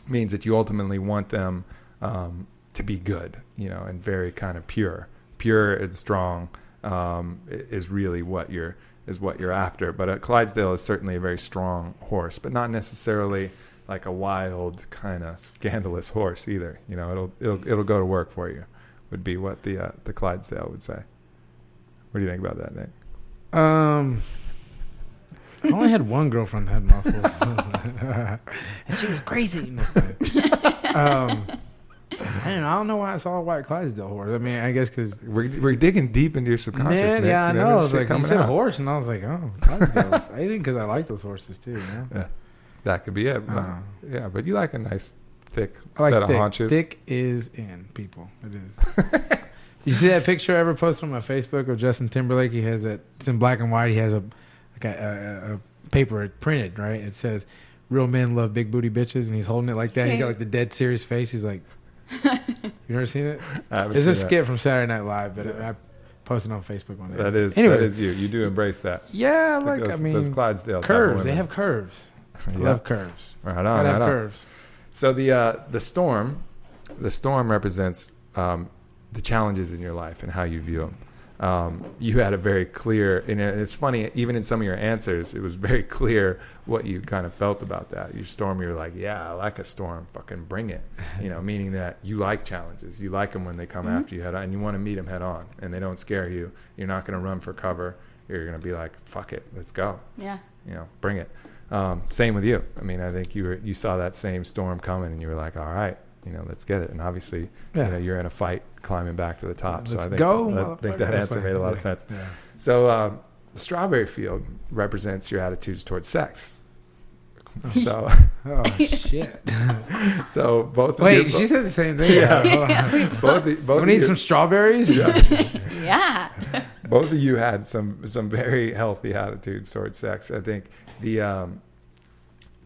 means that you ultimately want them um, to be good, you know, and very kind of pure, pure and strong um, is really what you're is what you're after. But a Clydesdale is certainly a very strong horse, but not necessarily like a wild kind of scandalous horse either. You know, it'll it'll it'll go to work for you. Would be what the uh, the Clydesdale would say. What do you think about that, Nick? Um, I only had one girlfriend that had muscles, and she was crazy. No, um, I don't know. I don't know why I saw a white Clydesdale horse. I mean, I guess because We're, we're digging deep into your subconscious. man, Nick. yeah, I You know. I was like, you coming said out. horse, and I was like, oh, Clydesdales. I think because I like those horses too. You know? Yeah, that could be it. but- Uh, yeah, but you like a nice thick I like set of haunches. Thick is in people. It is. you see that picture I ever posted on my Facebook of Justin Timberlake? He has that. It's in black and white. He has a like a, a, a paper printed right. It says "Real men love big booty bitches," and he's holding it like that. He's got like the dead serious face. He's like, "You never seen it?" I haven't It's a seen that. skit from Saturday Night Live, but Yeah. I posted on Facebook one day. That is Anyway. that is you. You do embrace that. yeah, like those, I mean, those Clydesdale type of curves. They have curves. I Yeah. love curves. Right on, Gotta right have on. curves. So the uh, the storm, the storm represents um, the challenges in your life and how you view them. Um, you had a very clear, and it's funny, even in some of your answers, it was very clear what you kind of felt about that. Your storm, you're like, yeah, I like a storm, fucking bring it. You know, meaning that you like challenges. You like them when they come after you head on, and you want to meet them head on, and they don't scare you. You're not going to run for cover. You're going to be like, fuck it, let's go Yeah. you know, bring it. Um, same with you. I mean, I think you were you saw that same storm coming, and you were like, all right, you know, let's get it. And obviously, Yeah. you know, you're in a fight climbing back to the top. so I Let's think go, I think that answer made a lot of sense. Yeah. So um, the strawberry field represents your attitudes towards sex. So, Oh shit! so both Wait, of she you, said the same thing. Yeah. Hold on. both, the, both, We need you, some strawberries. Yeah. Yeah. both of you had some some very healthy attitudes towards sex. I think the um,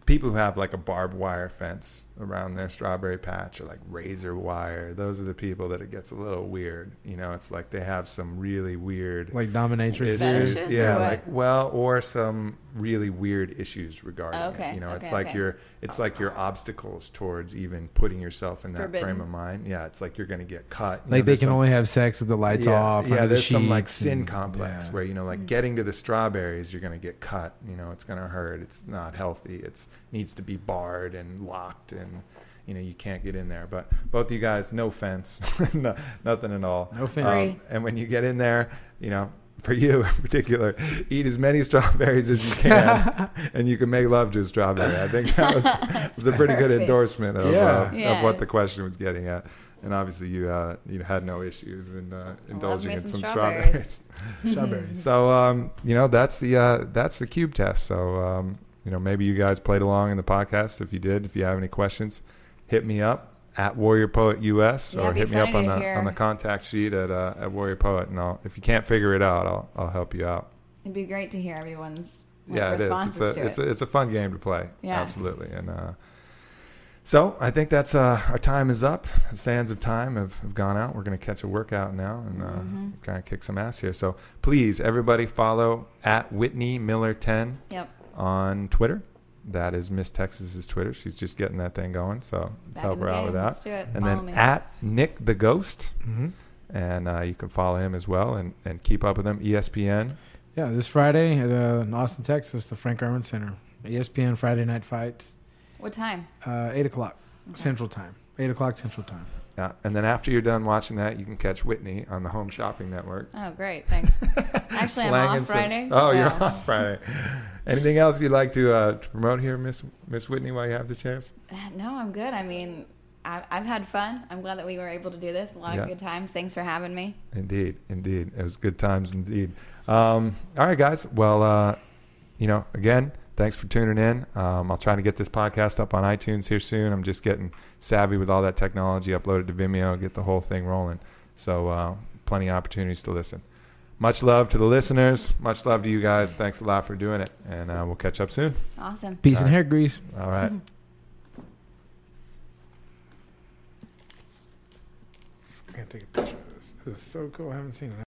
people who have like a barbed wire fence around their strawberry patch or like razor wire, those are the people that it gets a little weird. You know, it's like they have some really weird like dominatrix. issues. Yeah, like well, or some really weird issues regarding Okay, it. You know, it's okay, like okay. your it's like your obstacles towards even putting yourself in that frame of mind. Yeah, it's like you're going to get cut. You know, Like they can some- only have sex with the lights yeah, off. Yeah, under the there's some like sin and- complex yeah. where you know, like getting to the strawberries, you're gonna get cut. You know, it's gonna hurt. It's not healthy. It's needs to be barred and locked, and you know you can't get in there. But both of you guys, no fence, no, nothing at all. No fence. Um, and when you get in there, you know. For you in particular, eat as many strawberries as you can, and you can make love to a strawberry. I think that was, was a pretty good endorsement of, Yeah. uh, of what the question was getting at. And obviously, you uh, you had no issues in uh, indulging in some some strawberries. strawberries. Strawberries. So um, you know that's the uh, that's the cube test. So um, you know maybe you guys played along in the podcast. If you did, if you have any questions, hit me up at Warrior Poet US Yeah, or hit me up on the hear. on the contact sheet at uh, at Warrior Poet, and I'll if you can't figure it out, I'll I'll help you out. It'd be great to hear everyone's yeah, it is. It's a it's it. a it's a fun game to play. Yeah. absolutely. And uh, so I think that's uh, our time is up. The sands of time have, have gone out. We're going to catch a workout now and uh, Mhm. kind of kick some ass here. So please, everybody, follow at Whitney Miller ten Yep. On Twitter. That is Miss Texas's Twitter. She's just getting that thing going. So let's Back help her the out with that. Let's do it. And Follow then me. at Nick the Ghost, hmm and uh, you can follow him as well and, and keep up with him. ESPN. Yeah, this Friday at uh, in Austin, Texas, the Frank Erwin Center. ESPN Friday Night Fights, What time? uh, eight o'clock Okay. Central Time. Eight o'clock Central Time. Yeah, and then after you're done watching that, you can catch Whitney on the Home Shopping Network. Oh, great. Thanks. Actually, I'm off Friday, Oh, you're so- off Friday. Anything else you'd like to, uh, to promote here, Miss Miss Whitney, while you have the chance? No, I'm good. I mean, I, I've had fun. I'm glad that we were able to do this. A lot Yeah. of good times. Thanks for having me. Indeed, indeed, it was good times indeed. Um, all right, guys. Well, uh, you know, again, thanks for tuning in. Um, I'll try to get this podcast up on iTunes here soon. I'm just getting savvy with all that technology, upload it to Vimeo, get the whole thing rolling. So, uh, plenty of opportunities to listen. Much love to the listeners. Much love to you guys. Thanks a lot for doing it. And uh, we'll catch up soon. Awesome. Peace All and right. hair grease. All right. I gotta take a picture of this. This is so cool. I haven't seen it.